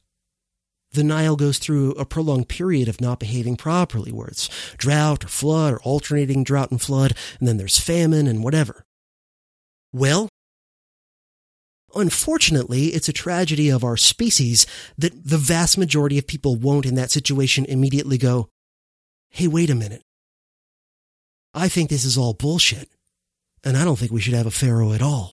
Speaker 1: the Nile goes through a prolonged period of not behaving properly, where it's drought or flood or alternating drought and flood, and then there's famine and whatever? Well, unfortunately, it's a tragedy of our species that the vast majority of people won't in that situation immediately go, Hey, wait a minute. I think this is all bullshit, and I don't think we should have a pharaoh at all.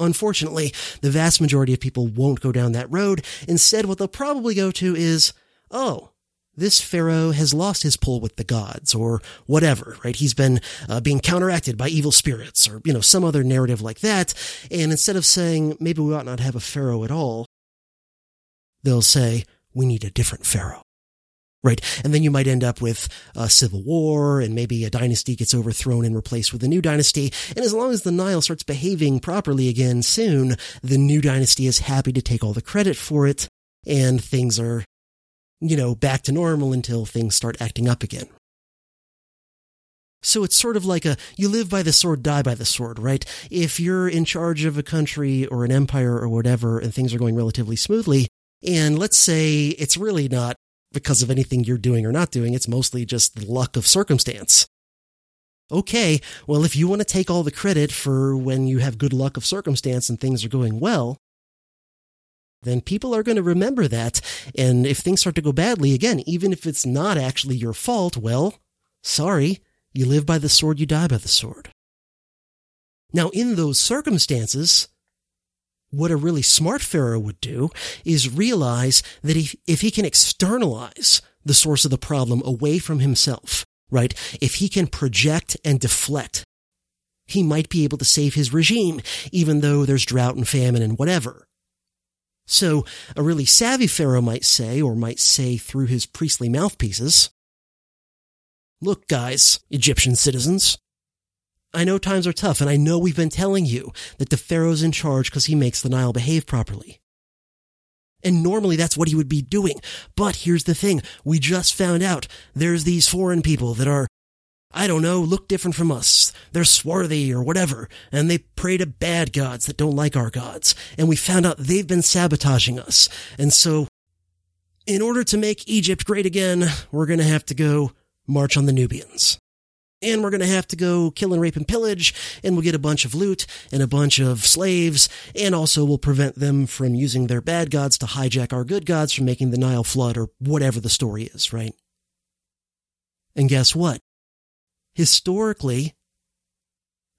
Speaker 1: Unfortunately, the vast majority of people won't go down that road. Instead, what they'll probably go to is, oh, this pharaoh has lost his pull with the gods or whatever, right? He's been uh, being counteracted by evil spirits or, you know, some other narrative like that. And instead of saying, maybe we ought not have a pharaoh at all, they'll say, we need a different pharaoh right? And then you might end up with a civil war and maybe a dynasty gets overthrown and replaced with a new dynasty. And as long as the Nile starts behaving properly again soon, the new dynasty is happy to take all the credit for it and things are, you know, back to normal until things start acting up again. So it's sort of like a, you live by the sword, die by the sword, right? If you're in charge of a country or an empire or whatever and things are going relatively smoothly, and let's say it's really not because of anything you're doing or not doing. It's mostly just the luck of circumstance. Okay, well, if you want to take all the credit for when you have good luck of circumstance and things are going well, then people are going to remember that. And if things start to go badly, again, even if it's not actually your fault, well, sorry, you live by the sword, you die by the sword. Now, in those circumstances, what a really smart Pharaoh would do is realize that if, if he can externalize the source of the problem away from himself, right? If he can project and deflect, he might be able to save his regime, even though there's drought and famine and whatever. So a really savvy Pharaoh might say, or might say through his priestly mouthpieces, Look, guys, Egyptian citizens, I know times are tough, and I know we've been telling you that the Pharaoh's in charge because he makes the Nile behave properly. And normally that's what he would be doing. But here's the thing. We just found out there's these foreign people that are, I don't know, look different from us. They're swarthy or whatever. And they pray to bad gods that don't like our gods. And we found out they've been sabotaging us. And so, in order to make Egypt great again, we're going to have to go march on the Nubians and we're going to have to go kill and rape and pillage, and we'll get a bunch of loot and a bunch of slaves, and also we'll prevent them from using their bad gods to hijack our good gods from making the Nile flood or whatever the story is, right? And guess what? Historically,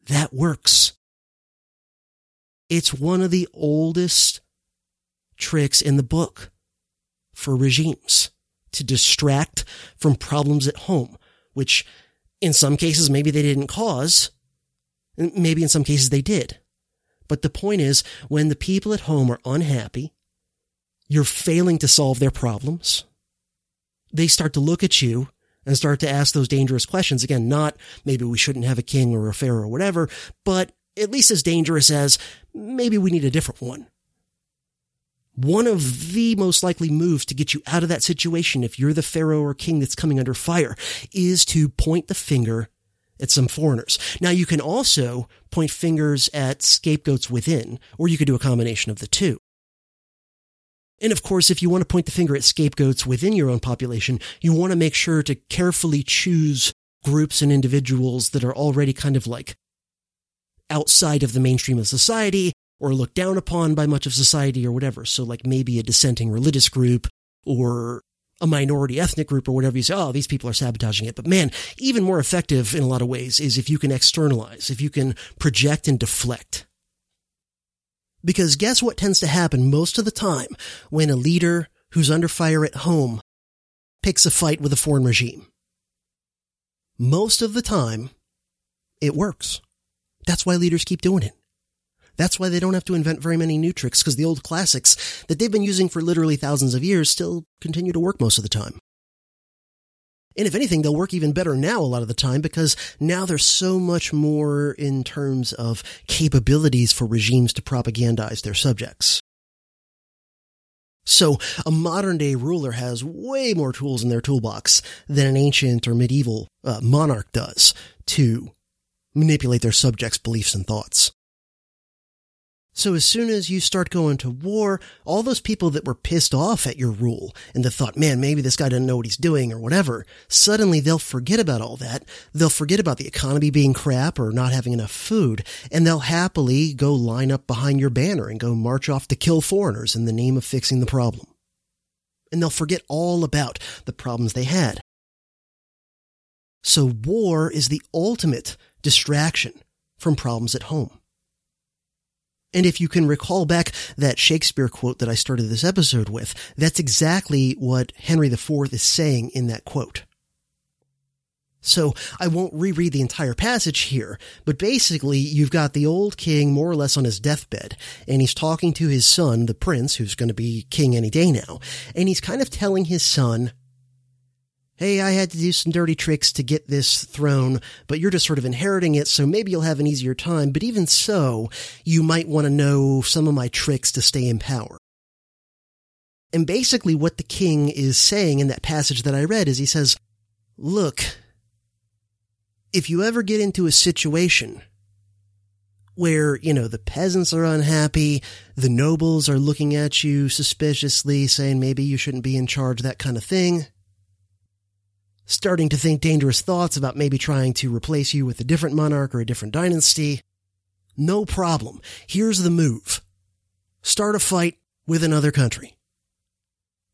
Speaker 1: that works. It's one of the oldest tricks in the book for regimes to distract from problems at home, which in some cases, maybe they didn't cause. Maybe in some cases they did. But the point is, when the people at home are unhappy, you're failing to solve their problems, they start to look at you and start to ask those dangerous questions. Again, not maybe we shouldn't have a king or a pharaoh or whatever, but at least as dangerous as maybe we need a different one. One of the most likely moves to get you out of that situation, if you're the pharaoh or king that's coming under fire, is to point the finger at some foreigners. Now you can also point fingers at scapegoats within, or you could do a combination of the two. And of course, if you want to point the finger at scapegoats within your own population, you want to make sure to carefully choose groups and individuals that are already kind of like outside of the mainstream of society or looked down upon by much of society or whatever. So like maybe a dissenting religious group or a minority ethnic group or whatever you say, oh, these people are sabotaging it. But man, even more effective in a lot of ways is if you can externalize, if you can project and deflect. Because guess what tends to happen most of the time when a leader who's under fire at home picks a fight with a foreign regime? Most of the time, it works. That's why leaders keep doing it. That's why they don't have to invent very many new tricks because the old classics that they've been using for literally thousands of years still continue to work most of the time. And if anything, they'll work even better now a lot of the time because now there's so much more in terms of capabilities for regimes to propagandize their subjects. So a modern day ruler has way more tools in their toolbox than an ancient or medieval uh, monarch does to manipulate their subjects' beliefs and thoughts. So as soon as you start going to war, all those people that were pissed off at your rule and that thought, man, maybe this guy doesn't know what he's doing or whatever, suddenly they'll forget about all that. They'll forget about the economy being crap or not having enough food, and they'll happily go line up behind your banner and go march off to kill foreigners in the name of fixing the problem. And they'll forget all about the problems they had. So war is the ultimate distraction from problems at home. And if you can recall back that Shakespeare quote that I started this episode with, that's exactly what Henry IV is saying in that quote. So I won't reread the entire passage here, but basically you've got the old king more or less on his deathbed, and he's talking to his son, the prince, who's going to be king any day now, and he's kind of telling his son, hey, I had to do some dirty tricks to get this throne, but you're just sort of inheriting it, so maybe you'll have an easier time. But even so, you might want to know some of my tricks to stay in power. And basically what the king is saying in that passage that I read is he says, look, if you ever get into a situation where, you know, the peasants are unhappy, the nobles are looking at you suspiciously, saying maybe you shouldn't be in charge, that kind of thing, starting to think dangerous thoughts about maybe trying to replace you with a different monarch or a different dynasty. No problem. Here's the move. Start a fight with another country.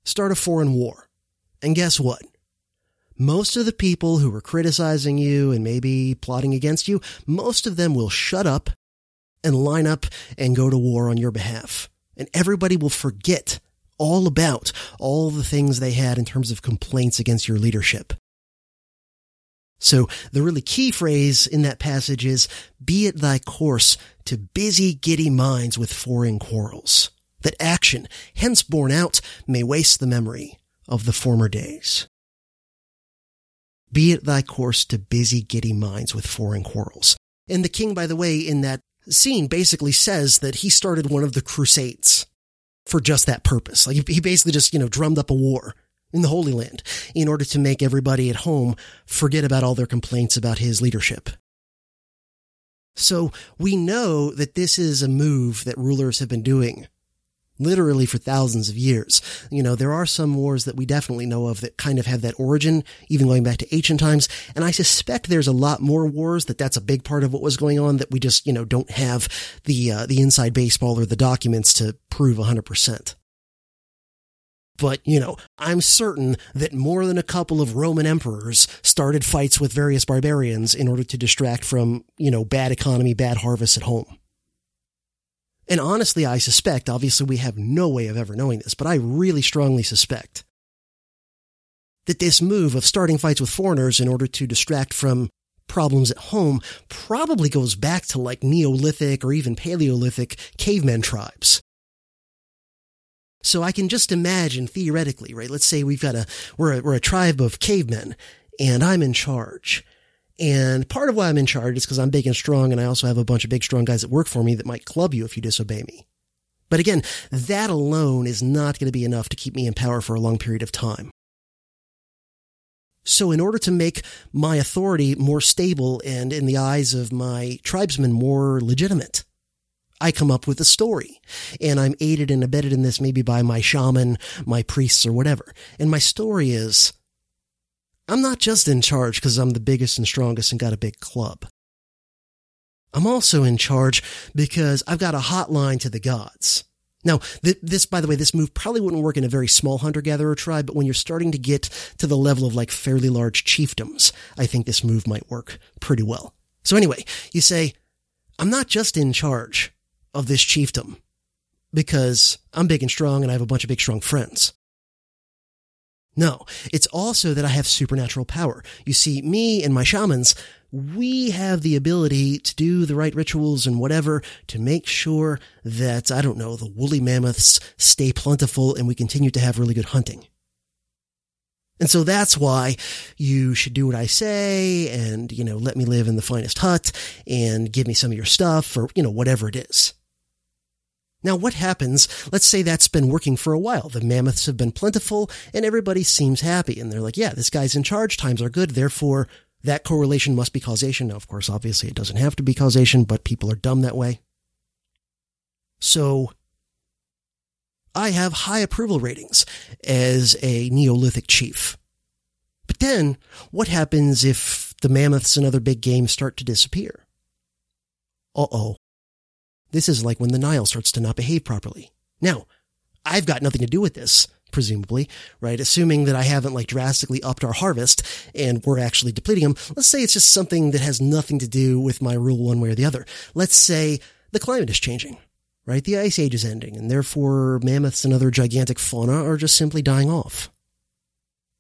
Speaker 1: Start a foreign war. And guess what? Most of the people who were criticizing you and maybe plotting against you, most of them will shut up and line up and go to war on your behalf. And everybody will forget all about all the things they had in terms of complaints against your leadership. So the really key phrase in that passage is, be it thy course to busy giddy minds with foreign quarrels, that action, hence borne out, may waste the memory of the former days. Be it thy course to busy giddy minds with foreign quarrels. And the king, by the way, in that scene basically says that he started one of the crusades for just that purpose. Like he basically just, you know, drummed up a war in the Holy Land in order to make everybody at home forget about all their complaints about his leadership. So we know that this is a move that rulers have been doing literally for thousands of years. You know, there are some wars that we definitely know of that kind of have that origin, even going back to ancient times. And I suspect there's a lot more wars that that's a big part of what was going on that we just, you know, don't have the, uh, the inside baseball or the documents to prove 100%. But, you know, I'm certain that more than a couple of Roman emperors started fights with various barbarians in order to distract from, you know, bad economy, bad harvests at home. And honestly, I suspect, obviously we have no way of ever knowing this, but I really strongly suspect that this move of starting fights with foreigners in order to distract from problems at home probably goes back to like Neolithic or even Paleolithic caveman tribes. So I can just imagine theoretically, right? Let's say we've got a, we're a, we're a tribe of cavemen and I'm in charge. And part of why I'm in charge is because I'm big and strong and I also have a bunch of big strong guys that work for me that might club you if you disobey me. But again, that alone is not going to be enough to keep me in power for a long period of time. So in order to make my authority more stable and in the eyes of my tribesmen more legitimate, I come up with a story and I'm aided and abetted in this maybe by my shaman, my priests or whatever. And my story is, I'm not just in charge because I'm the biggest and strongest and got a big club. I'm also in charge because I've got a hotline to the gods. Now, th- this, by the way, this move probably wouldn't work in a very small hunter-gatherer tribe, but when you're starting to get to the level of like fairly large chiefdoms, I think this move might work pretty well. So anyway, you say, I'm not just in charge of this chiefdom because I'm big and strong and I have a bunch of big strong friends. No, it's also that I have supernatural power. You see, me and my shamans, we have the ability to do the right rituals and whatever to make sure that, I don't know, the woolly mammoths stay plentiful and we continue to have really good hunting. And so that's why you should do what I say and, you know, let me live in the finest hut and give me some of your stuff or, you know, whatever it is. Now, what happens? Let's say that's been working for a while. The mammoths have been plentiful and everybody seems happy. And they're like, yeah, this guy's in charge. Times are good. Therefore, that correlation must be causation. Now, of course, obviously it doesn't have to be causation, but people are dumb that way. So, I have high approval ratings as a Neolithic chief. But then, what happens if the mammoths and other big game start to disappear? Uh oh. This is like when the Nile starts to not behave properly. Now, I've got nothing to do with this, presumably, right? Assuming that I haven't like drastically upped our harvest and we're actually depleting them. Let's say it's just something that has nothing to do with my rule one way or the other. Let's say the climate is changing, right? The ice age is ending and therefore mammoths and other gigantic fauna are just simply dying off.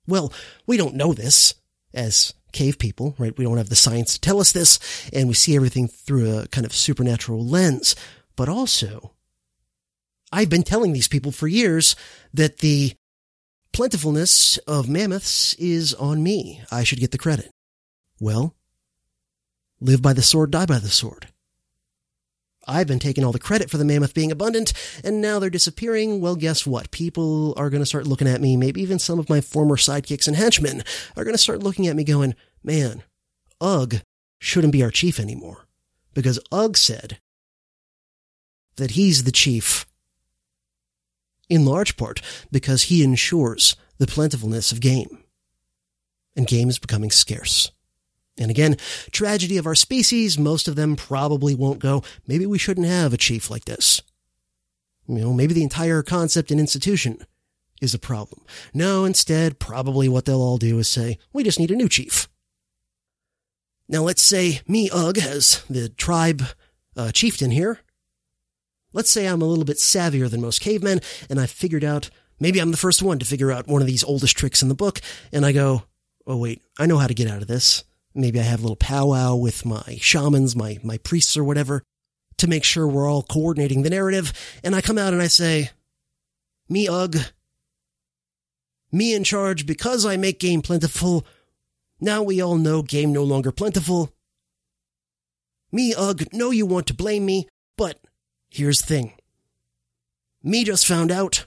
Speaker 1: Well, we don't know this as cave people, right? We don't have the science to tell us this, and we see everything through a kind of supernatural lens. But also, I've been telling these people for years that the plentifulness of mammoths is on me. I should get the credit. Well, live by the sword, die by the sword. I've been taking all the credit for the mammoth being abundant, and now they're disappearing. Well, guess what? People are going to start looking at me. Maybe even some of my former sidekicks and henchmen are going to start looking at me going, man, Ugg shouldn't be our chief anymore. Because Ugg said that he's the chief in large part because he ensures the plentifulness of game. And game is becoming scarce. And again, tragedy of our species, most of them probably won't go, maybe we shouldn't have a chief like this. You know, maybe the entire concept and institution is a problem. No, instead, probably what they'll all do is say, we just need a new chief. Now let's say me, Ugg, as the tribe uh, chieftain here. Let's say I'm a little bit savvier than most cavemen, and I've figured out, maybe I'm the first one to figure out one of these oldest tricks in the book, and I go, oh wait, I know how to get out of this. Maybe I have a little powwow with my shamans, my, my priests or whatever to make sure we're all coordinating the narrative. And I come out and I say, me Ugg, me in charge because I make game plentiful. Now we all know game no longer plentiful. Me Ugg, know you want to blame me, but here's the thing. Me just found out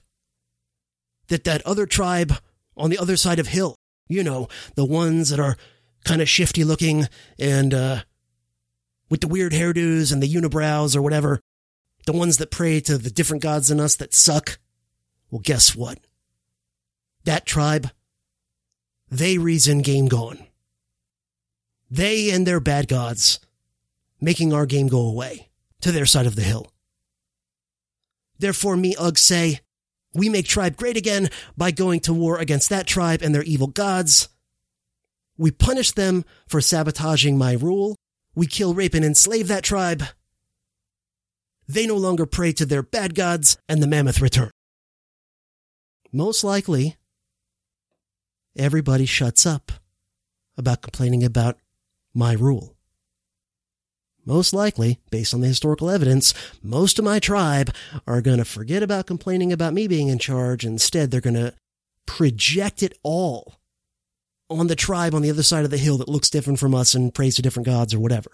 Speaker 1: that that other tribe on the other side of hill, you know, the ones that are kind of shifty looking and uh, with the weird hairdos and the unibrows or whatever, the ones that pray to the different gods than us that suck. Well, guess what? That tribe, they reason game gone. They and their bad gods making our game go away to their side of the hill. Therefore, me, Ugg, say, we make tribe great again by going to war against that tribe and their evil gods we punish them for sabotaging my rule. We kill, rape, and enslave that tribe. They no longer pray to their bad gods, and the mammoth return. Most likely, everybody shuts up about complaining about my rule. Most likely, based on the historical evidence, most of my tribe are going to forget about complaining about me being in charge. Instead, they're going to project it all on the tribe on the other side of the hill that looks different from us and prays to different gods or whatever.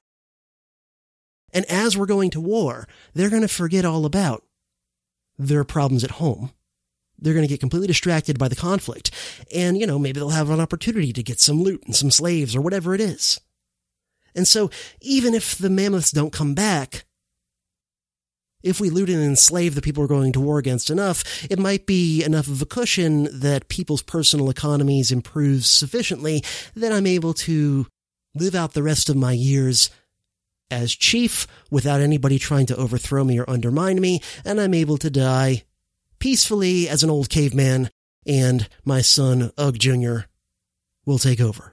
Speaker 1: And as we're going to war, they're going to forget all about their problems at home. They're going to get completely distracted by the conflict. And, you know, maybe they'll have an opportunity to get some loot and some slaves or whatever it is. And so even if the mammoths don't come back, if we loot and enslave the people we're going to war against enough, it might be enough of a cushion that people's personal economies improve sufficiently that I'm able to live out the rest of my years as chief without anybody trying to overthrow me or undermine me, and I'm able to die peacefully as an old caveman, and my son, Ugg Jr., will take over.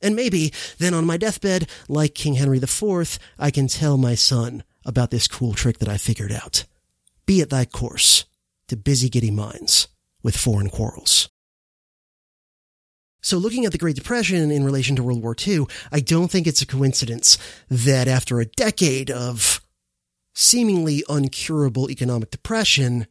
Speaker 1: And maybe then on my deathbed, like King Henry IV, I can tell my son about this cool trick that I figured out. Be it thy course to busy giddy minds with foreign quarrels. So looking at the Great Depression in relation to World War II, I don't think it's a coincidence that after a decade of seemingly uncurable economic depression,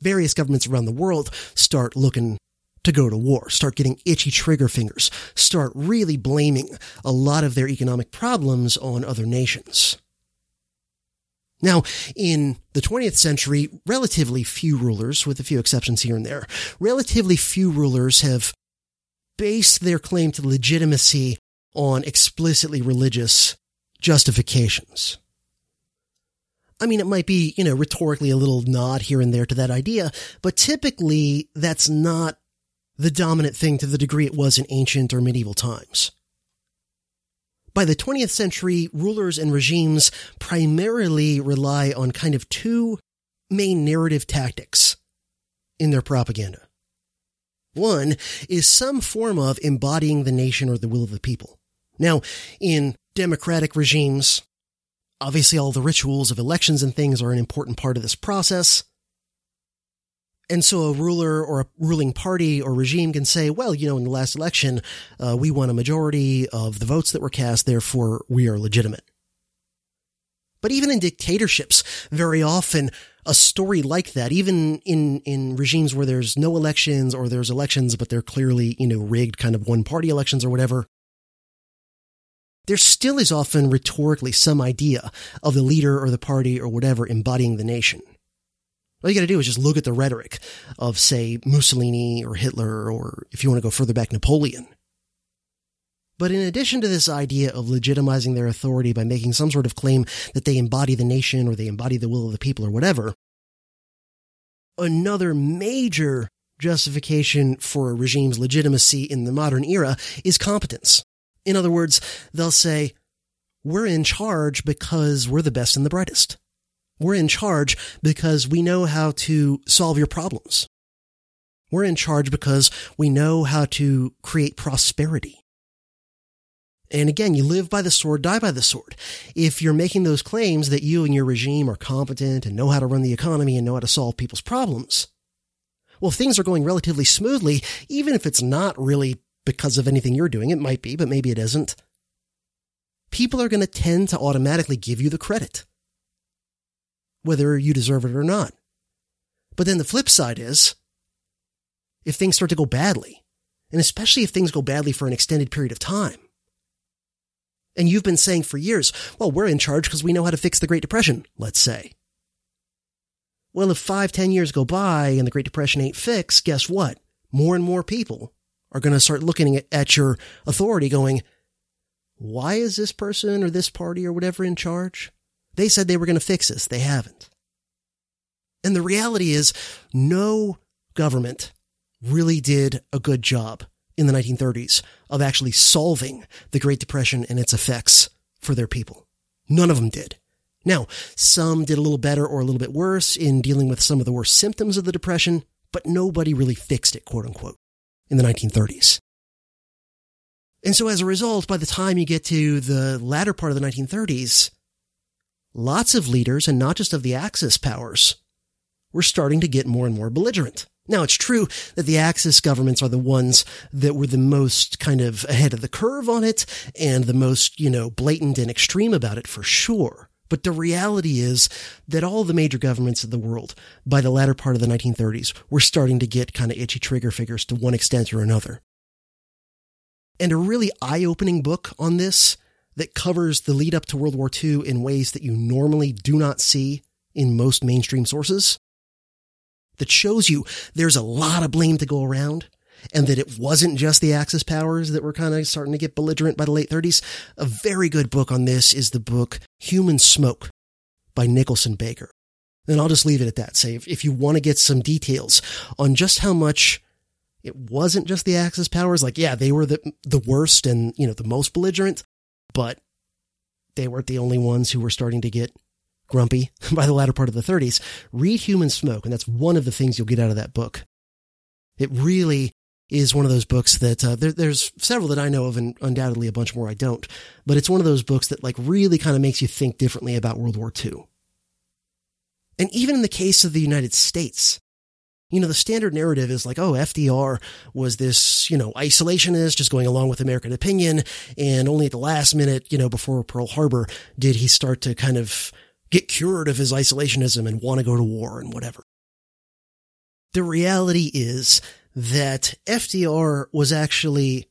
Speaker 1: various governments around the world start looking to go to war, start getting itchy trigger fingers, start really blaming a lot of their economic problems on other nations. Now, in the 20th century, relatively few rulers, with a few exceptions here and there, relatively few rulers have based their claim to legitimacy on explicitly religious justifications. I mean, it might be, you know, rhetorically a little nod here and there to that idea, but typically that's not the dominant thing to the degree it was in ancient or medieval times. By the 20th century, rulers and regimes primarily rely on kind of two main narrative tactics in their propaganda. One is some form of embodying the nation or the will of the people. Now, in democratic regimes, obviously all the rituals of elections and things are an important part of this process. And so a ruler or a ruling party or regime can say, well, you know, in the last election, uh, we won a majority of the votes that were cast, therefore we are legitimate. But even in dictatorships, very often a story like that, even in, in regimes where there's no elections or there's elections, but they're clearly, you know, rigged kind of one party elections or whatever, there still is often rhetorically some idea of the leader or the party or whatever embodying the nation. All you got to do is just look at the rhetoric of, say, Mussolini or Hitler, or if you want to go further back, Napoleon. But in addition to this idea of legitimizing their authority by making some sort of claim that they embody the nation or they embody the will of the people or whatever, another major justification for a regime's legitimacy in the modern era is competence. In other words, they'll say, we're in charge because we're the best and the brightest. We're in charge because we know how to solve your problems. We're in charge because we know how to create prosperity. And again, you live by the sword, die by the sword. If you're making those claims that you and your regime are competent and know how to run the economy and know how to solve people's problems, well, things are going relatively smoothly, even if it's not really because of anything you're doing. It might be, but maybe it isn't. People are going to tend to automatically give you the credit whether you deserve it or not. But then the flip side is, if things start to go badly, and especially if things go badly for an extended period of time, and you've been saying for years, well, we're in charge because we know how to fix the Great Depression, let's say. Well, if five, ten years go by and the Great Depression ain't fixed, guess what? More and more people are going to start looking at your authority going, why is this person or this party or whatever in charge? They said they were going to fix this. They haven't. And the reality is no government really did a good job in the 1930s of actually solving the Great Depression and its effects for their people. None of them did. Now, some did a little better or a little bit worse in dealing with some of the worst symptoms of the Depression, but nobody really fixed it, quote unquote, in the 1930s. And so as a result, by the time you get to the latter part of the 1930s, lots of leaders, and not just of the Axis powers, were starting to get more and more belligerent. Now, it's true that the Axis governments are the ones that were the most kind of ahead of the curve on it and the most, you know, blatant and extreme about it for sure. But the reality is that all the major governments of the world by the latter part of the 1930s were starting to get kind of itchy trigger fingers to one extent or another. And a really eye opening book on this that covers the lead up to World War II in ways that you normally do not see in most mainstream sources that shows you there's a lot of blame to go around and that it wasn't just the Axis powers that were kind of starting to get belligerent by the late 30s. A very good book on this is the book Human Smoke by Nicholson Baker. And I'll just leave it at that. Say, if, if you want to get some details on just how much it wasn't just the Axis powers, like, yeah, they were the, the worst and, you know, the most belligerent, but they weren't the only ones who were starting to get grumpy by the latter part of the 30s, read Human Smoke, and that's one of the things you'll get out of that book. It really is one of those books that uh, there, there's several that I know of, and undoubtedly a bunch more I don't. But it's one of those books that like really kind of makes you think differently about World War II. And even in the case of the United States, you know, the standard narrative is like, oh, FDR was this, you know, isolationist, just going along with American opinion. And only at the last minute, you know, before Pearl Harbor, did he start to kind of get cured of his isolationism and want to go to war and whatever. The reality is that FDR was actually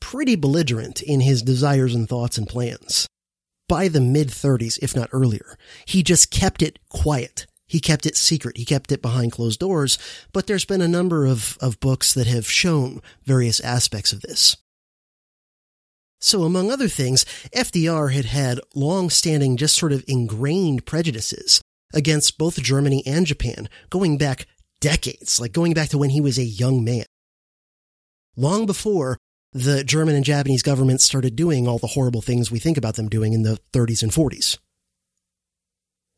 Speaker 1: pretty belligerent in his desires and thoughts and plans. By the mid 30s, if not earlier, he just kept it quiet. He kept it secret. He kept it behind closed doors, but there's been a number of, of books that have shown various aspects of this. So among other things, FDR had had long-standing, just sort of ingrained prejudices against both Germany and Japan, going back decades, like going back to when he was a young man. Long before the German and Japanese governments started doing all the horrible things we think about them doing in the 30s and 40s.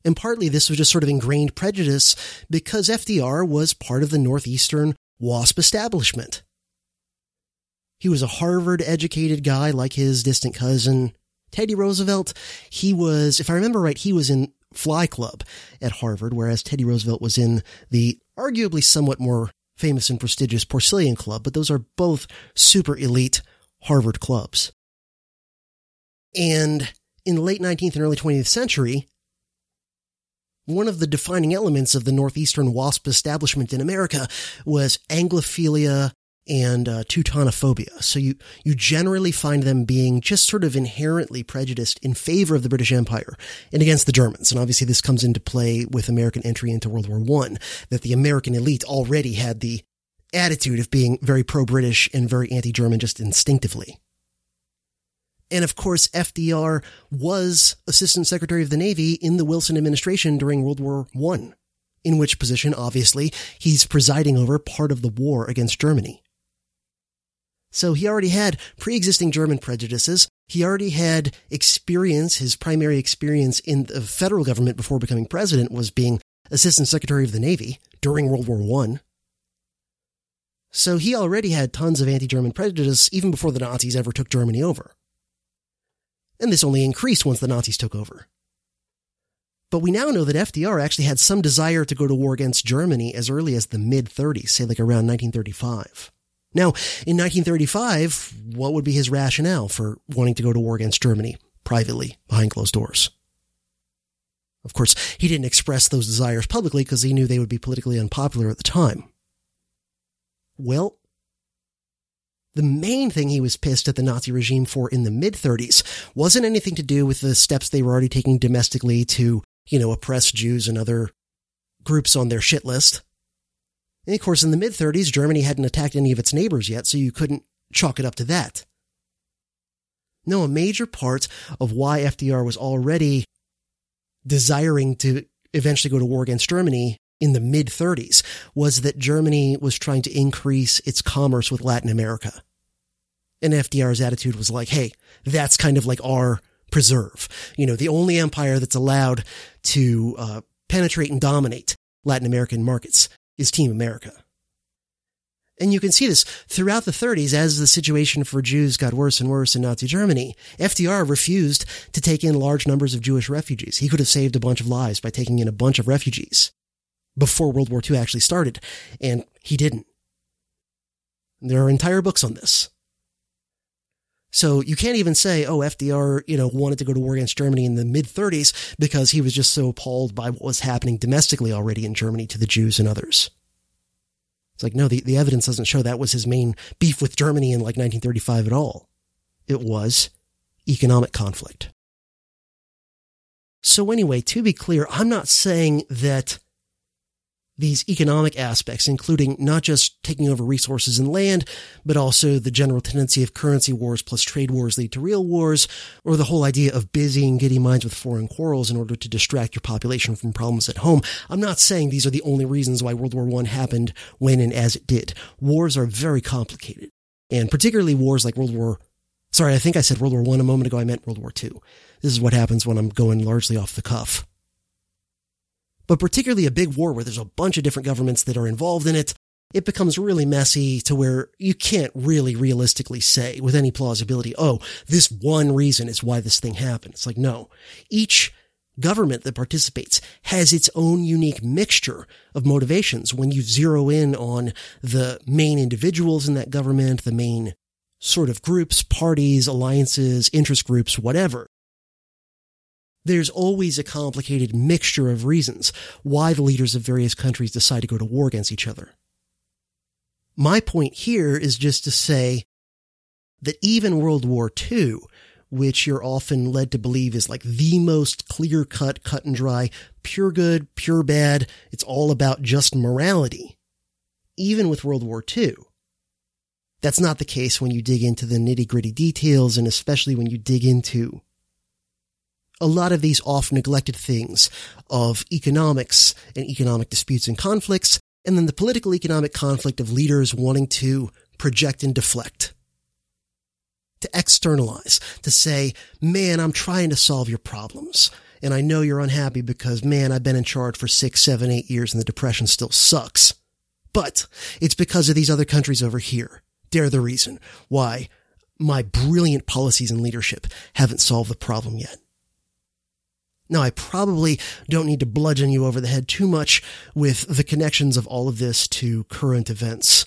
Speaker 1: And partly this was just sort of ingrained prejudice because FDR was part of the Northeastern WASP establishment. He was a Harvard educated guy like his distant cousin, Teddy Roosevelt. He was, if I remember right, he was in Fly Club at Harvard, whereas Teddy Roosevelt was in the arguably somewhat more famous and prestigious Porcellian Club, but those are both super elite Harvard clubs. And in the late 19th and early 20th century, one of the defining elements of the Northeastern WASP establishment in America was Anglophilia and uh, Teutonophobia. So you you generally find them being just sort of inherently prejudiced in favor of the British Empire and against the Germans. And obviously, this comes into play with American entry into World War One. That the American elite already had the attitude of being very pro-British and very anti-German just instinctively. And of course, FDR was Assistant Secretary of the Navy in the Wilson administration during World War One, in which position, obviously, he's presiding over part of the war against Germany. So he already had pre-existing German prejudices. He already had experience, his primary experience in the federal government before becoming president was being Assistant Secretary of the Navy during World War I. So he already had tons of anti-German prejudice even before the Nazis ever took Germany over. And this only increased once the Nazis took over. But we now know that FDR actually had some desire to go to war against Germany as early as the mid 30s, say like around 1935. Now, in 1935, what would be his rationale for wanting to go to war against Germany privately behind closed doors? Of course, he didn't express those desires publicly because he knew they would be politically unpopular at the time. Well, the main thing he was pissed at the Nazi regime for in the mid 30s wasn't anything to do with the steps they were already taking domestically to, you know, oppress Jews and other groups on their shit list. And of course, in the mid 30s, Germany hadn't attacked any of its neighbors yet, so you couldn't chalk it up to that. No, a major part of why FDR was already desiring to eventually go to war against Germany in the mid 30s was that Germany was trying to increase its commerce with Latin America. And FDR's attitude was like, hey, that's kind of like our preserve. You know, the only empire that's allowed to uh, penetrate and dominate Latin American markets is Team America. And you can see this throughout the 30s as the situation for Jews got worse and worse in Nazi Germany. FDR refused to take in large numbers of Jewish refugees. He could have saved a bunch of lives by taking in a bunch of refugees. Before World War II actually started, and he didn't. There are entire books on this. So you can't even say, oh, FDR, you know, wanted to go to war against Germany in the mid 30s because he was just so appalled by what was happening domestically already in Germany to the Jews and others. It's like, no, the, the evidence doesn't show that was his main beef with Germany in like 1935 at all. It was economic conflict. So anyway, to be clear, I'm not saying that these economic aspects, including not just taking over resources and land, but also the general tendency of currency wars plus trade wars lead to real wars, or the whole idea of busying giddy minds with foreign quarrels in order to distract your population from problems at home. I'm not saying these are the only reasons why World War I happened when and as it did. Wars are very complicated, and particularly wars like World War Sorry, I think I said World War I a moment ago. I meant World War II. This is what happens when I'm going largely off the cuff but particularly a big war where there's a bunch of different governments that are involved in it, it becomes really messy to where you can't really realistically say with any plausibility, oh, this one reason is why this thing happened. It's like, no. Each government that participates has its own unique mixture of motivations when you zero in on the main individuals in that government, the main sort of groups, parties, alliances, interest groups, whatever there's always a complicated mixture of reasons why the leaders of various countries decide to go to war against each other. My point here is just to say that even World War II, which you're often led to believe is like the most clear cut, cut and dry, pure good, pure bad, it's all about just morality. Even with World War II, that's not the case when you dig into the nitty gritty details and especially when you dig into a lot of these oft neglected things of economics and economic disputes and conflicts, and then the political economic conflict of leaders wanting to project and deflect. To externalize, to say, man, I'm trying to solve your problems. And I know you're unhappy because, man, I've been in charge for six, seven, eight years and the depression still sucks. But it's because of these other countries over here. They're the reason why my brilliant policies and leadership haven't solved the problem yet. Now, I probably don't need to bludgeon you over the head too much with the connections of all of this to current events.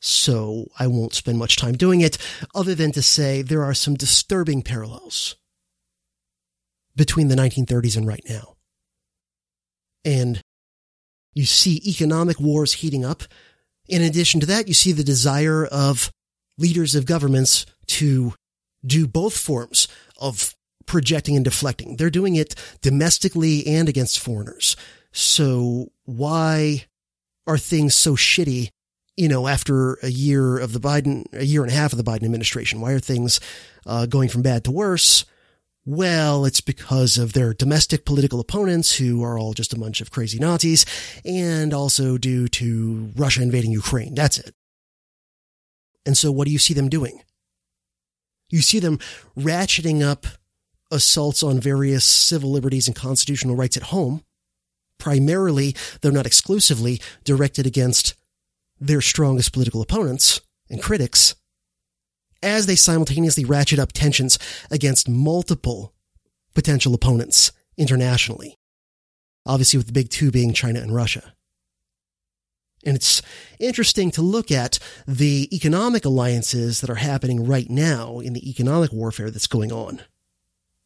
Speaker 1: So I won't spend much time doing it other than to say there are some disturbing parallels between the 1930s and right now. And you see economic wars heating up. In addition to that, you see the desire of leaders of governments to do both forms of projecting and deflecting. They're doing it domestically and against foreigners. So why are things so shitty, you know, after a year of the Biden, a year and a half of the Biden administration? Why are things uh, going from bad to worse? Well, it's because of their domestic political opponents who are all just a bunch of crazy Nazis and also due to Russia invading Ukraine. That's it. And so what do you see them doing? You see them ratcheting up assaults on various civil liberties and constitutional rights at home, primarily, though not exclusively, directed against their strongest political opponents and critics, as they simultaneously ratchet up tensions against multiple potential opponents internationally. Obviously, with the big two being China and Russia. And it's interesting to look at the economic alliances that are happening right now in the economic warfare that's going on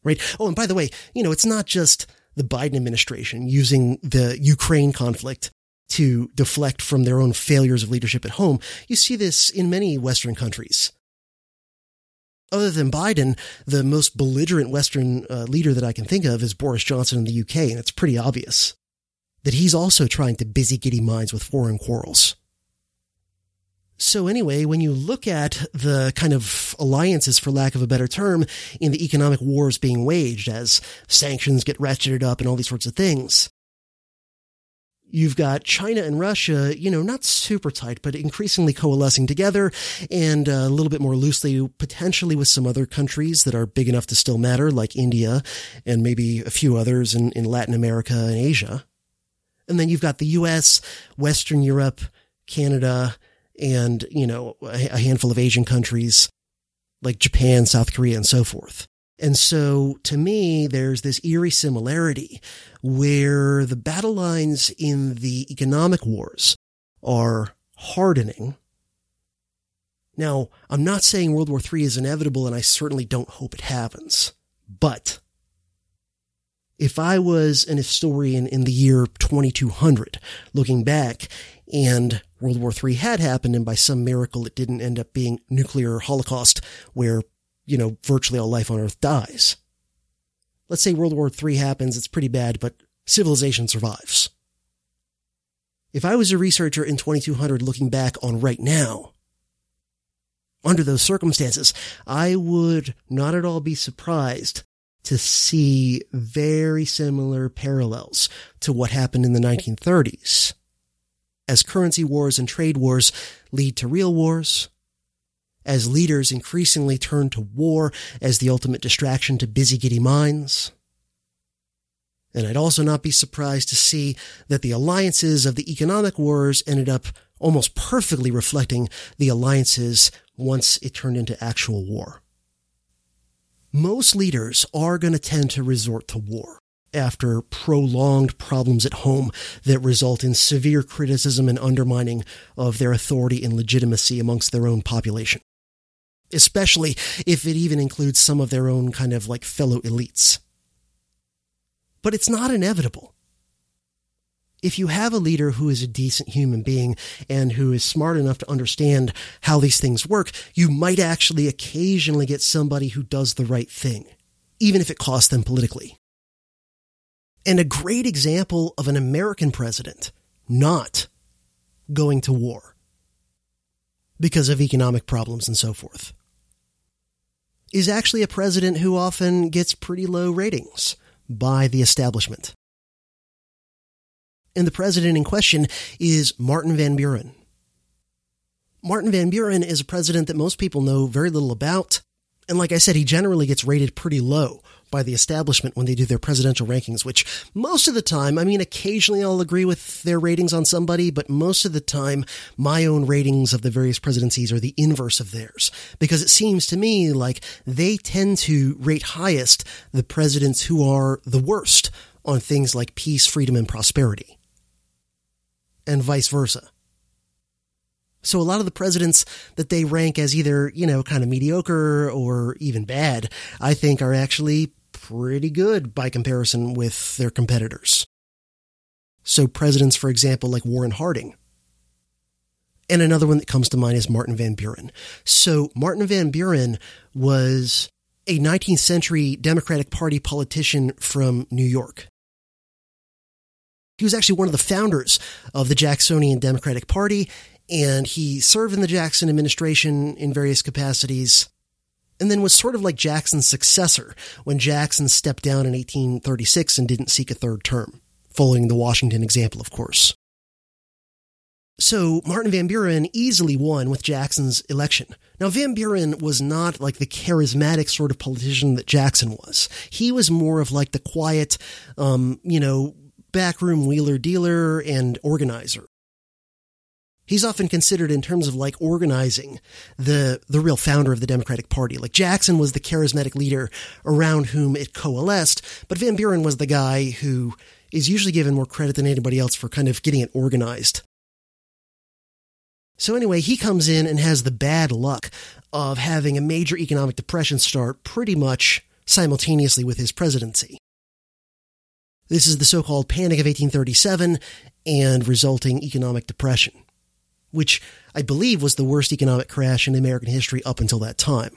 Speaker 1: right? Oh, and by the way, you know, it's not just the Biden administration using the Ukraine conflict to deflect from their own failures of leadership at home. You see this in many Western countries. Other than Biden, the most belligerent Western uh, leader that I can think of is Boris Johnson in the UK, and it's pretty obvious that he's also trying to busy giddy minds with foreign quarrels. So anyway, when you look at the kind of alliances, for lack of a better term, in the economic wars being waged as sanctions get ratcheted up and all these sorts of things, you've got China and Russia, you know, not super tight, but increasingly coalescing together and uh, a little bit more loosely, potentially with some other countries that are big enough to still matter, like India and maybe a few others in, in Latin America and Asia. And then you've got the US, Western Europe, Canada, and, you know, a handful of Asian countries like Japan, South Korea, and so forth. And so to me, there's this eerie similarity where the battle lines in the economic wars are hardening. Now, I'm not saying World War III is inevitable, and I certainly don't hope it happens. But if I was an historian in the year 2200, looking back, and World War III had happened, and by some miracle it didn't end up being nuclear holocaust where, you know, virtually all life on Earth dies. Let's say World War III happens, it's pretty bad, but civilization survives. If I was a researcher in 2200 looking back on right now, under those circumstances, I would not at all be surprised to see very similar parallels to what happened in the 1930s. As currency wars and trade wars lead to real wars, as leaders increasingly turn to war as the ultimate distraction to busy giddy minds. And I'd also not be surprised to see that the alliances of the economic wars ended up almost perfectly reflecting the alliances once it turned into actual war most leaders are going to tend to resort to war after prolonged problems at home that result in severe criticism and undermining of their authority and legitimacy amongst their own population. Especially if it even includes some of their own kind of like fellow elites. But it's not inevitable if you have a leader who is a decent human being and who is smart enough to understand how these things work, you might actually occasionally get somebody who does the right thing, even if it costs them politically. And a great example of an American president not going to war because of economic problems and so forth is actually a president who often gets pretty low ratings by the establishment and the president in question is Martin Van Buren. Martin Van Buren is a president that most people know very little about. And like I said, he generally gets rated pretty low by the establishment when they do their presidential rankings, which most of the time, I mean, occasionally I'll agree with their ratings on somebody, but most of the time, my own ratings of the various presidencies are the inverse of theirs. Because it seems to me like they tend to rate highest the presidents who are the worst on things like peace, freedom, and prosperity and vice versa. So a lot of the presidents that they rank as either, you know, kind of mediocre or even bad, I think are actually pretty good by comparison with their competitors. So presidents, for example, like Warren Harding. And another one that comes to mind is Martin Van Buren. So Martin Van Buren was a 19th century Democratic Party politician from New York. He was actually one of the founders of the Jacksonian Democratic Party, and he served in the Jackson administration in various capacities, and then was sort of like Jackson's successor when Jackson stepped down in 1836 and didn't seek a third term, following the Washington example, of course. So Martin Van Buren easily won with Jackson's election. Now, Van Buren was not like the charismatic sort of politician that Jackson was. He was more of like the quiet, um, you know, backroom wheeler dealer and organizer. He's often considered in terms of like organizing the, the real founder of the Democratic Party. Like Jackson was the charismatic leader around whom it coalesced, but Van Buren was the guy who is usually given more credit than anybody else for kind of getting it organized. So anyway, he comes in and has the bad luck of having a major economic depression start pretty much simultaneously with his presidency. This is the so-called Panic of 1837 and resulting economic depression, which I believe was the worst economic crash in American history up until that time.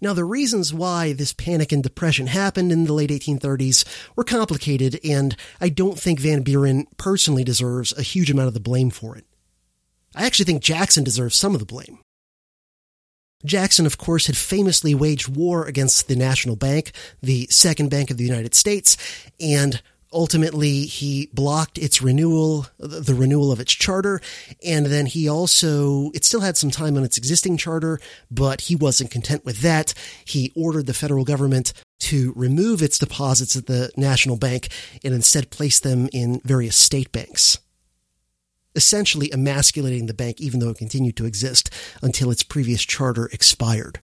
Speaker 1: Now, the reasons why this panic and depression happened in the late 1830s were complicated, and I don't think Van Buren personally deserves a huge amount of the blame for it. I actually think Jackson deserves some of the blame. Jackson, of course, had famously waged war against the National Bank, the second bank of the United States, and ultimately he blocked its renewal, the renewal of its charter. And then he also, it still had some time on its existing charter, but he wasn't content with that. He ordered the federal government to remove its deposits at the National Bank and instead place them in various state banks essentially emasculating the bank even though it continued to exist until its previous charter expired.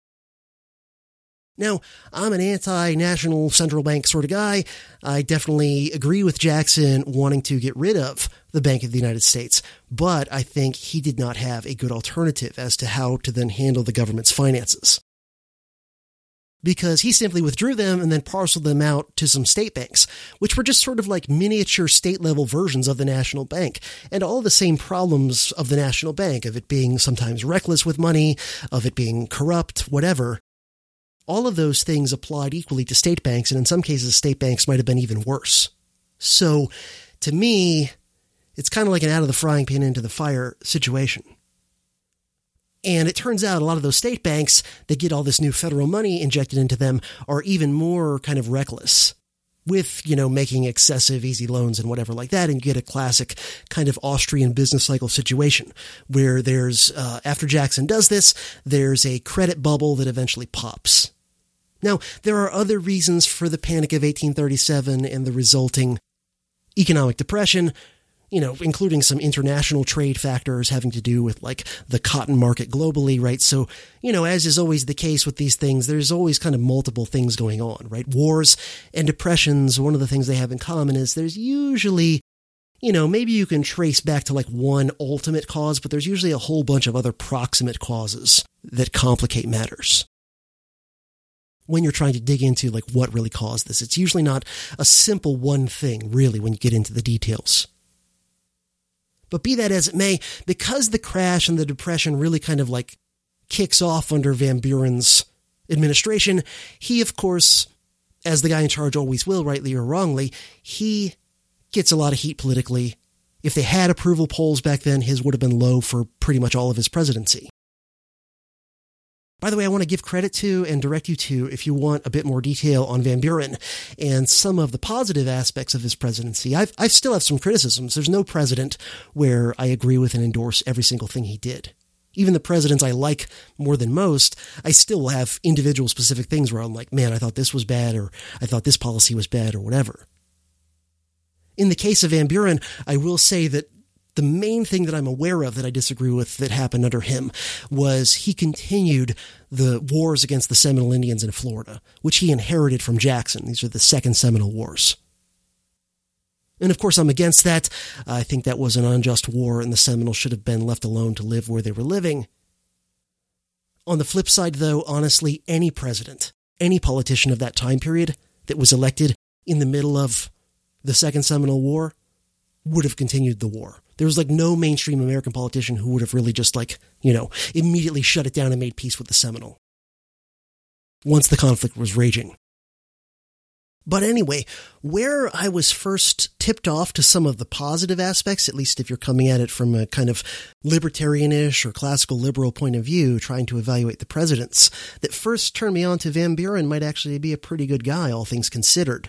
Speaker 1: Now, I'm an anti national central bank sort of guy. I definitely agree with Jackson wanting to get rid of the Bank of the United States, but I think he did not have a good alternative as to how to then handle the government's finances. Because he simply withdrew them and then parceled them out to some state banks, which were just sort of like miniature state level versions of the national bank, and all the same problems of the national bank, of it being sometimes reckless with money, of it being corrupt, whatever all of those things applied equally to state banks, and in some cases, state banks might have been even worse. So, to me, it's kind of like an out of the frying pan into the fire situation. And it turns out a lot of those state banks that get all this new federal money injected into them are even more kind of reckless with, you know, making excessive easy loans and whatever like that. And you get a classic kind of Austrian business cycle situation where there's, uh, after Jackson does this, there's a credit bubble that eventually pops. Now, there are other reasons for the Panic of 1837 and the resulting economic depression, you know, including some international trade factors having to do with like the cotton market globally, right? So, you know, as is always the case with these things, there's always kind of multiple things going on, right? Wars and depressions, one of the things they have in common is there's usually you know, maybe you can trace back to like one ultimate cause, but there's usually a whole bunch of other proximate causes that complicate matters when you're trying to dig into like what really caused this. It's usually not a simple one thing, really, when you get into the details. But be that as it may, because the crash and the depression really kind of like kicks off under Van Buren's administration, he, of course, as the guy in charge always will, rightly or wrongly, he gets a lot of heat politically. If they had approval polls back then, his would have been low for pretty much all of his presidency. By the way, I want to give credit to and direct you to if you want a bit more detail on Van Buren and some of the positive aspects of his presidency. I've, I still have some criticisms. There's no president where I agree with and endorse every single thing he did. Even the presidents I like more than most, I still have individual specific things where I'm like, man, I thought this was bad or I thought this policy was bad or whatever. In the case of Van Buren, I will say that the main thing that I'm aware of that I disagree with that happened under him was he continued the wars against the Seminole Indians in Florida, which he inherited from Jackson. These are the Second Seminole Wars. And of course, I'm against that. I think that was an unjust war, and the Seminoles should have been left alone to live where they were living. On the flip side, though, honestly, any president, any politician of that time period that was elected in the middle of the Second Seminole War would have continued the war. There was like no mainstream American politician who would have really just like, you know, immediately shut it down and made peace with the Seminole once the conflict was raging. But anyway, where I was first tipped off to some of the positive aspects, at least if you're coming at it from a kind of libertarianish or classical liberal point of view, trying to evaluate the presidents, that first turned me on to Van Buren might actually be a pretty good guy, all things considered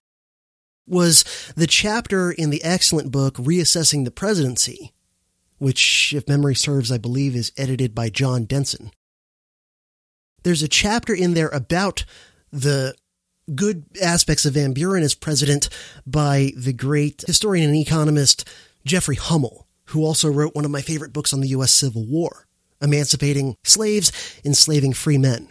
Speaker 1: was the chapter in the excellent book Reassessing the Presidency, which, if memory serves, I believe is edited by John Denson. There's a chapter in there about the good aspects of Van Buren as president by the great historian and economist Jeffrey Hummel, who also wrote one of my favorite books on the U.S. Civil War, Emancipating Slaves, Enslaving Free Men.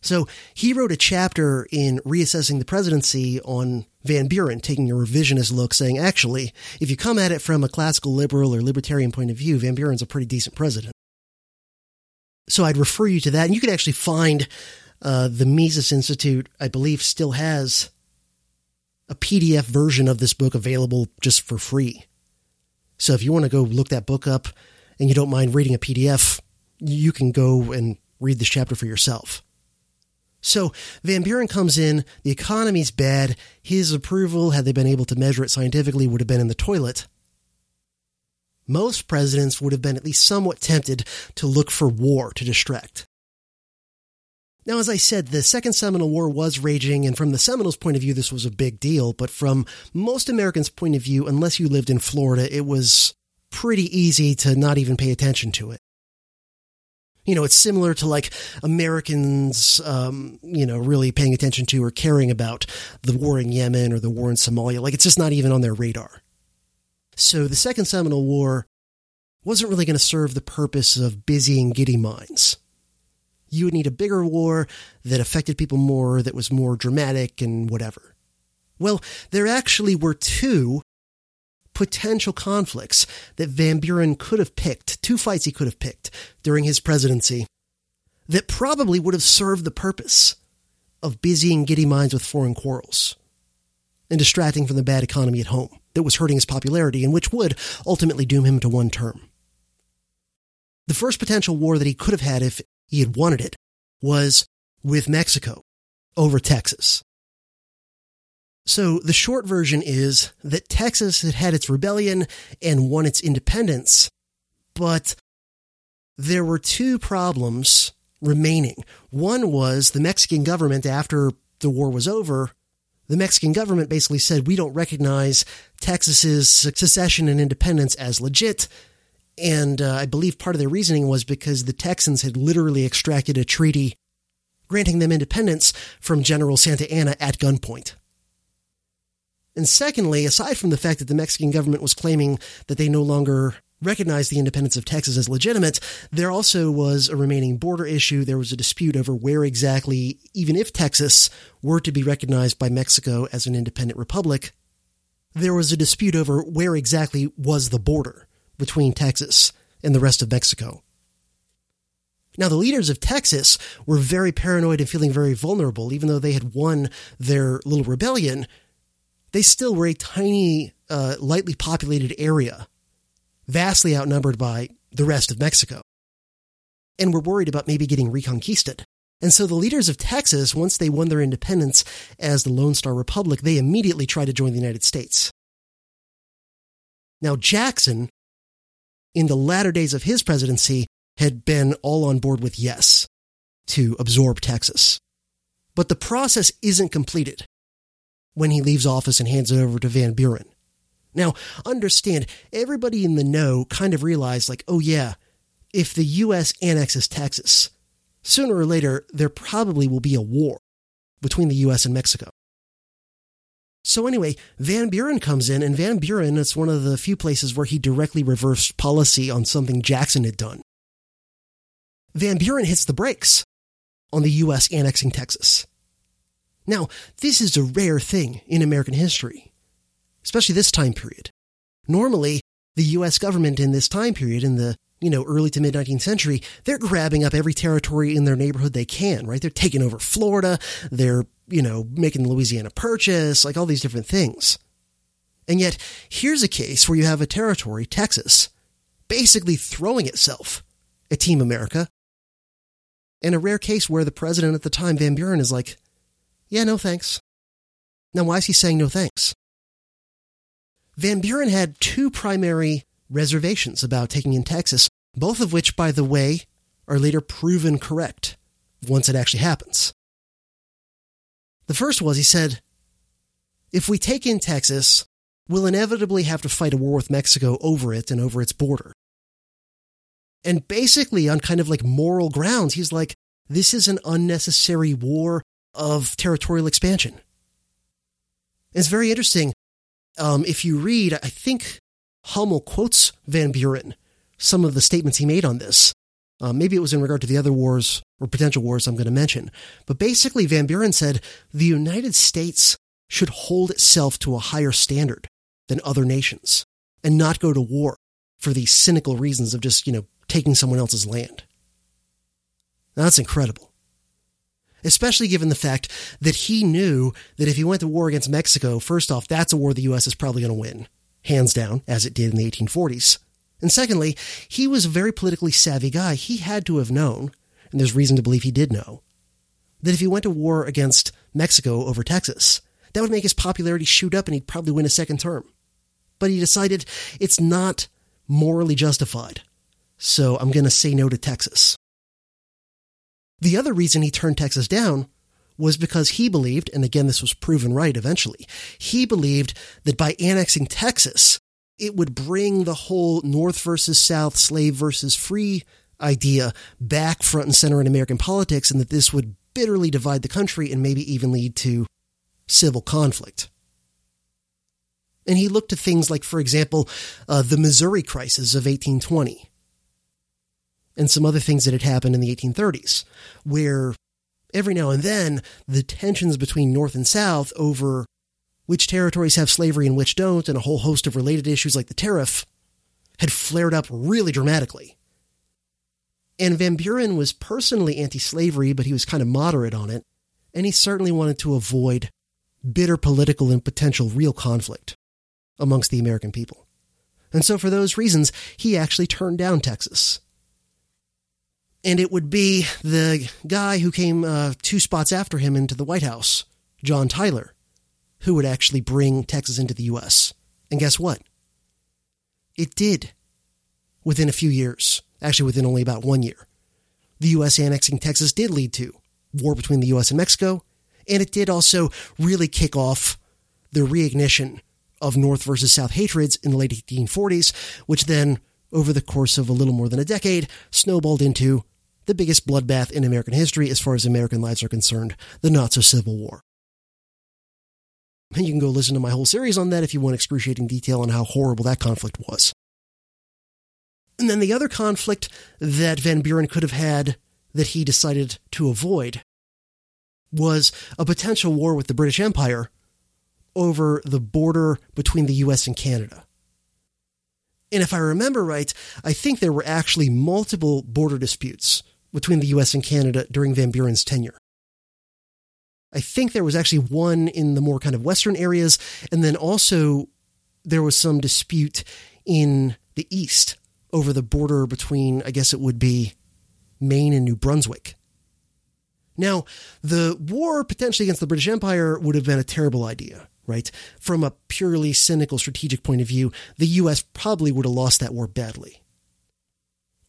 Speaker 1: So he wrote a chapter in reassessing the presidency on Van Buren, taking a revisionist look, saying, actually, if you come at it from a classical liberal or libertarian point of view, Van Buren's a pretty decent president. So I'd refer you to that. And you can actually find uh, the Mises Institute, I believe, still has a PDF version of this book available just for free. So if you want to go look that book up and you don't mind reading a PDF, you can go and read this chapter for yourself. So Van Buren comes in, the economy's bad, his approval, had they been able to measure it scientifically, would have been in the toilet. Most presidents would have been at least somewhat tempted to look for war to distract. Now, as I said, the Second Seminole War was raging, and from the Seminoles' point of view, this was a big deal, but from most Americans' point of view, unless you lived in Florida, it was pretty easy to not even pay attention to it. You know, it's similar to like Americans, um, you know, really paying attention to or caring about the war in Yemen or the war in Somalia. Like it's just not even on their radar. So the Second Seminole War wasn't really going to serve the purpose of busy and giddy minds. You would need a bigger war that affected people more, that was more dramatic and whatever. Well, there actually were two potential conflicts that Van Buren could have picked, two fights he could have picked during his presidency that probably would have served the purpose of busying giddy minds with foreign quarrels and distracting from the bad economy at home that was hurting his popularity and which would ultimately doom him to one term. The first potential war that he could have had if he had wanted it was with Mexico over Texas. So the short version is that Texas had had its rebellion and won its independence, but there were two problems remaining. One was the Mexican government, after the war was over, the Mexican government basically said, we don't recognize Texas's secession and independence as legit. And uh, I believe part of their reasoning was because the Texans had literally extracted a treaty granting them independence from General Santa Anna at gunpoint. And secondly, aside from the fact that the Mexican government was claiming that they no longer recognized the independence of Texas as legitimate, there also was a remaining border issue. There was a dispute over where exactly, even if Texas were to be recognized by Mexico as an independent republic, there was a dispute over where exactly was the border between Texas and the rest of Mexico. Now, the leaders of Texas were very paranoid and feeling very vulnerable, even though they had won their little rebellion. They still were a tiny, uh, lightly populated area vastly outnumbered by the rest of Mexico. And were worried about maybe getting reconquisted. And so the leaders of Texas, once they won their independence as the Lone Star Republic, they immediately tried to join the United States. Now, Jackson, in the latter days of his presidency, had been all on board with yes to absorb Texas. But the process isn't completed when he leaves office and hands it over to Van Buren. Now, understand, everybody in the know kind of realized, like, oh yeah, if the U.S. annexes Texas, sooner or later, there probably will be a war between the U.S. and Mexico. So anyway, Van Buren comes in, and Van Buren is one of the few places where he directly reversed policy on something Jackson had done. Van Buren hits the brakes on the U.S. annexing Texas. Now, this is a rare thing in American history especially this time period. Normally, the US government in this time period, in the you know, early to mid 19th century, they're grabbing up every territory in their neighborhood they can, right? They're taking over Florida. They're, you know, making the Louisiana Purchase, like all these different things. And yet, here's a case where you have a territory, Texas, basically throwing itself at Team America. And a rare case where the president at the time, Van Buren, is like, yeah, no thanks. Now, why is he saying no thanks? Van Buren had two primary reservations about taking in Texas, both of which, by the way, are later proven correct once it actually happens. The first was he said, if we take in Texas, we'll inevitably have to fight a war with Mexico over it and over its border. And basically, on kind of like moral grounds, he's like, this is an unnecessary war of territorial expansion. It's very interesting um, if you read, I think Hummel quotes Van Buren, some of the statements he made on this. Uh, maybe it was in regard to the other wars or potential wars I'm going to mention. But basically, Van Buren said the United States should hold itself to a higher standard than other nations and not go to war for these cynical reasons of just, you know, taking someone else's land. Now, that's incredible especially given the fact that he knew that if he went to war against Mexico, first off, that's a war the U.S. is probably going to win, hands down, as it did in the 1840s. And secondly, he was a very politically savvy guy. He had to have known, and there's reason to believe he did know, that if he went to war against Mexico over Texas, that would make his popularity shoot up and he'd probably win a second term. But he decided it's not morally justified. So I'm going to say no to Texas. The other reason he turned Texas down was because he believed, and again, this was proven right eventually, he believed that by annexing Texas, it would bring the whole North versus South, slave versus free idea back front and center in American politics, and that this would bitterly divide the country and maybe even lead to civil conflict. And he looked to things like, for example, uh, the Missouri crisis of 1820 and some other things that had happened in the 1830s, where every now and then the tensions between North and South over which territories have slavery and which don't, and a whole host of related issues like the tariff, had flared up really dramatically. And Van Buren was personally anti slavery, but he was kind of moderate on it, and he certainly wanted to avoid bitter political and potential real conflict amongst the American people. And so, for those reasons, he actually turned down Texas. And it would be the guy who came uh, two spots after him into the White House, John Tyler, who would actually bring Texas into the U.S. And guess what? It did within a few years, actually, within only about one year. The U.S. annexing Texas did lead to war between the U.S. and Mexico, and it did also really kick off the reignition of North versus South hatreds in the late 1840s, which then, over the course of a little more than a decade, snowballed into the biggest bloodbath in American history as far as American lives are concerned, the so Civil War. And you can go listen to my whole series on that if you want excruciating detail on how horrible that conflict was. And then the other conflict that Van Buren could have had that he decided to avoid was a potential war with the British Empire over the border between the US and Canada. And if I remember right, I think there were actually multiple border disputes between the US and Canada during Van Buren's tenure. I think there was actually one in the more kind of western areas, and then also there was some dispute in the east over the border between, I guess it would be Maine and New Brunswick. Now, the war potentially against the British Empire would have been a terrible idea, right? From a purely cynical strategic point of view, the US probably would have lost that war badly.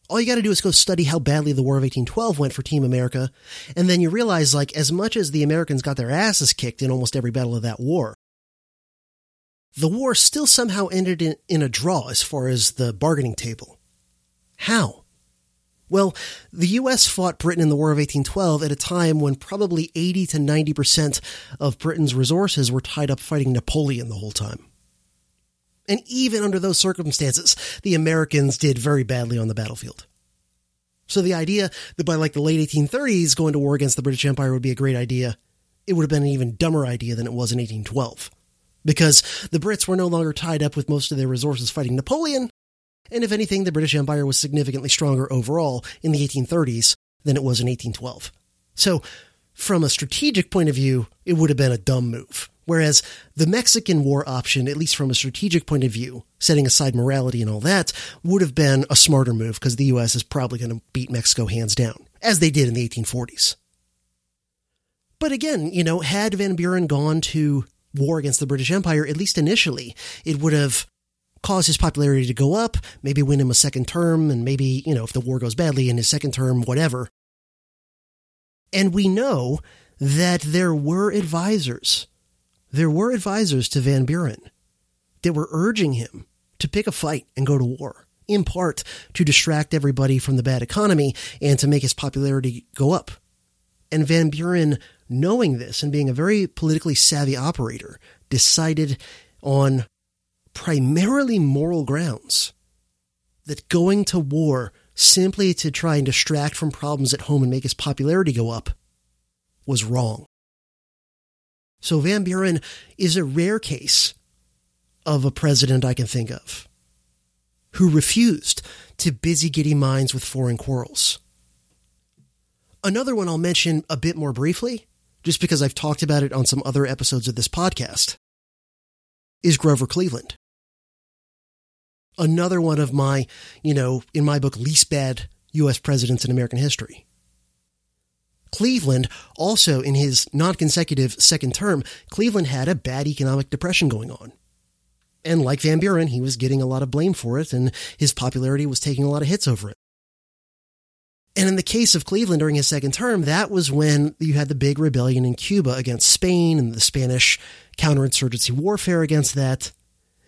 Speaker 1: All you got to do is go study how badly the War of 1812 went for Team America, and then you realize, like, as much as the Americans got their asses kicked in almost every battle of that war, the war still somehow ended in, in a draw as far as the bargaining table. How? Well, the U.S. fought Britain in the War of 1812 at a time when probably 80 to 90% of Britain's resources were tied up fighting Napoleon the whole time. And even under those circumstances, the Americans did very badly on the battlefield. So the idea that by like the late 1830s, going to war against the British Empire would be a great idea, it would have been an even dumber idea than it was in 1812. Because the Brits were no longer tied up with most of their resources fighting Napoleon, and if anything, the British Empire was significantly stronger overall in the 1830s than it was in 1812. So, from a strategic point of view, it would have been a dumb move. Whereas the Mexican War option, at least from a strategic point of view, setting aside morality and all that, would have been a smarter move because the U.S. is probably going to beat Mexico hands down, as they did in the 1840s. But again, you know, had Van Buren gone to war against the British Empire, at least initially, it would have caused his popularity to go up, maybe win him a second term, and maybe, you know, if the war goes badly in his second term, whatever. And we know that there were advisors there were advisors to Van Buren that were urging him to pick a fight and go to war, in part to distract everybody from the bad economy and to make his popularity go up. And Van Buren, knowing this and being a very politically savvy operator, decided on primarily moral grounds that going to war simply to try and distract from problems at home and make his popularity go up was wrong. So Van Buren is a rare case of a president I can think of who refused to busy giddy minds with foreign quarrels. Another one I'll mention a bit more briefly, just because I've talked about it on some other episodes of this podcast, is Grover Cleveland. Another one of my, you know, in my book, least bad U.S. presidents in American history. Cleveland, also in his non consecutive second term, Cleveland had a bad economic depression going on. And like Van Buren, he was getting a lot of blame for it, and his popularity was taking a lot of hits over it. And in the case of Cleveland during his second term, that was when you had the big rebellion in Cuba against Spain and the Spanish counterinsurgency warfare against that.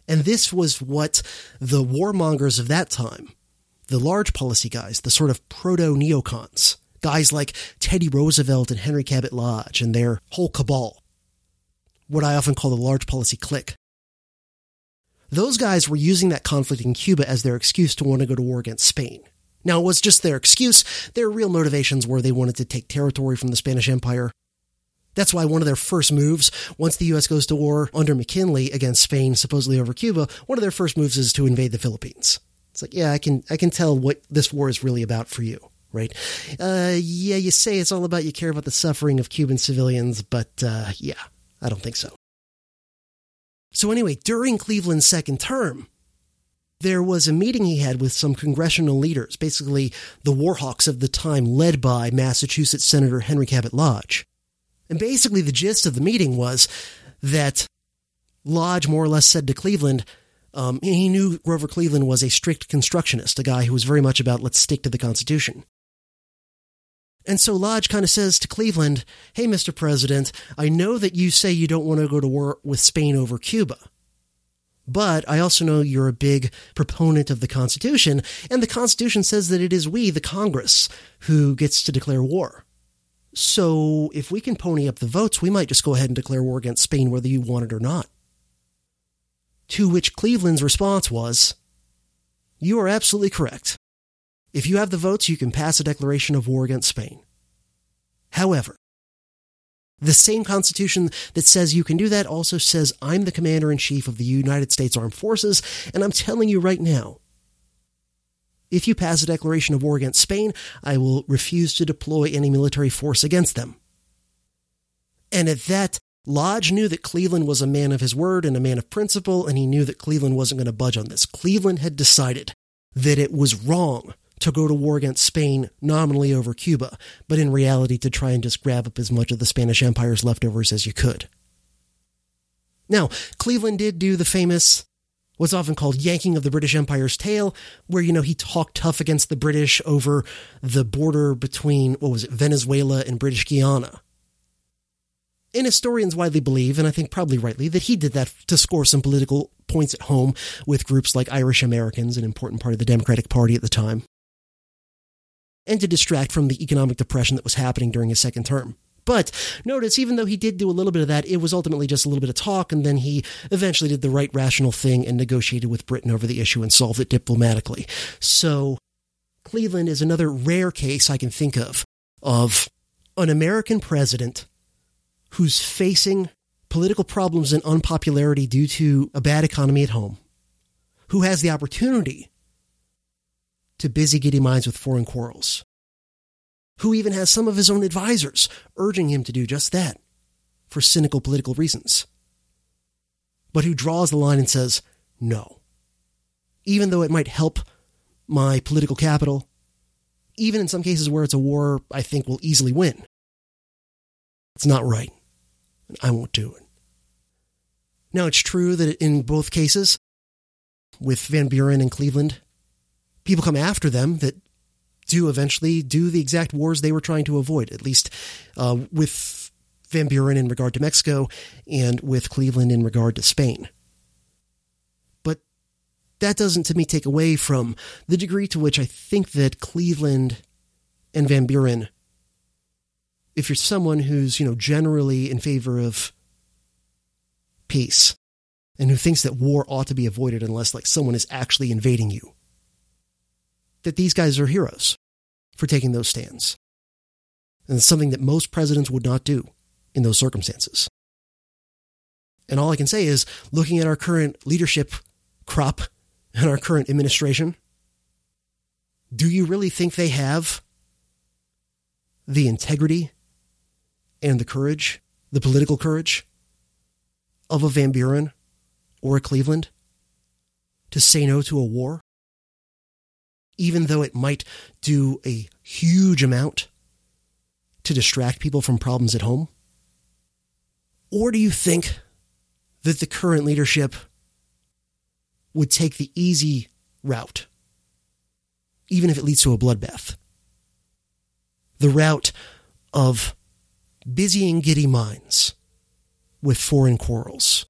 Speaker 1: And this was what the warmongers of that time, the large policy guys, the sort of proto neocons, Guys like Teddy Roosevelt and Henry Cabot Lodge and their whole cabal. What I often call the large policy clique. Those guys were using that conflict in Cuba as their excuse to want to go to war against Spain. Now, it was just their excuse. Their real motivations were they wanted to take territory from the Spanish Empire. That's why one of their first moves, once the U.S. goes to war under McKinley against Spain, supposedly over Cuba, one of their first moves is to invade the Philippines. It's like, yeah, I can, I can tell what this war is really about for you, right? Uh, yeah, you say it's all about you care about the suffering of Cuban civilians, but, uh, yeah, I don't think so. So anyway, during Cleveland's second term, there was a meeting he had with some congressional leaders, basically the warhawks of the time, led by Massachusetts Senator Henry Cabot Lodge. And basically, the gist of the meeting was that Lodge more or less said to Cleveland, um, he knew Grover Cleveland was a strict constructionist, a guy who was very much about let's stick to the Constitution. And so Lodge kind of says to Cleveland, Hey, Mr. President, I know that you say you don't want to go to war with Spain over Cuba. But I also know you're a big proponent of the Constitution, and the Constitution says that it is we, the Congress, who gets to declare war. So if we can pony up the votes, we might just go ahead and declare war against Spain whether you want it or not. To which Cleveland's response was, You are absolutely correct. If you have the votes, you can pass a declaration of war against Spain. However, the same Constitution that says you can do that also says I'm the Commander in Chief of the United States Armed Forces, and I'm telling you right now, if you pass a declaration of war against Spain, I will refuse to deploy any military force against them. And at that, Lodge knew that Cleveland was a man of his word and a man of principle, and he knew that Cleveland wasn't going to budge on this. Cleveland had decided that it was wrong to go to war against Spain nominally over Cuba, but in reality to try and just grab up as much of the Spanish Empire's leftovers as you could. Now, Cleveland did do the famous, what's often called yanking of the British Empire's tail, where, you know, he talked tough against the British over the border between, what was it, Venezuela and British Guiana. And historians widely believe, and I think probably rightly, that he did that to score some political points at home with groups like Irish Americans, an important part of the Democratic Party at the time and to distract from the economic depression that was happening during his second term. But notice, even though he did do a little bit of that, it was ultimately just a little bit of talk, and then he eventually did the right rational thing and negotiated with Britain over the issue and solved it diplomatically. So, Cleveland is another rare case I can think of of an American president who's facing political problems and unpopularity due to a bad economy at home, who has the opportunity to busy giddy minds with foreign quarrels, who even has some of his own advisors urging him to do just that for cynical political reasons, but who draws the line and says, no. Even though it might help my political capital, even in some cases where it's a war I think will easily win, it's not right. And I won't do it. Now, it's true that in both cases, with Van Buren and Cleveland, people come after them that do eventually do the exact wars they were trying to avoid, at least uh, with Van Buren in regard to Mexico and with Cleveland in regard to Spain. But that doesn't, to me, take away from the degree to which I think that Cleveland and Van Buren, if you're someone who's, you know, generally in favor of peace and who thinks that war ought to be avoided unless, like, someone is actually invading you, that these guys are heroes for taking those stands. And it's something that most presidents would not do in those circumstances. And all I can say is, looking at our current leadership crop and our current administration, do you really think they have the integrity and the courage, the political courage of a Van Buren or a Cleveland to say no to a war? Even though it might do a huge amount to distract people from problems at home? Or do you think that the current leadership would take the easy route, even if it leads to a bloodbath? The route of busying giddy minds with foreign quarrels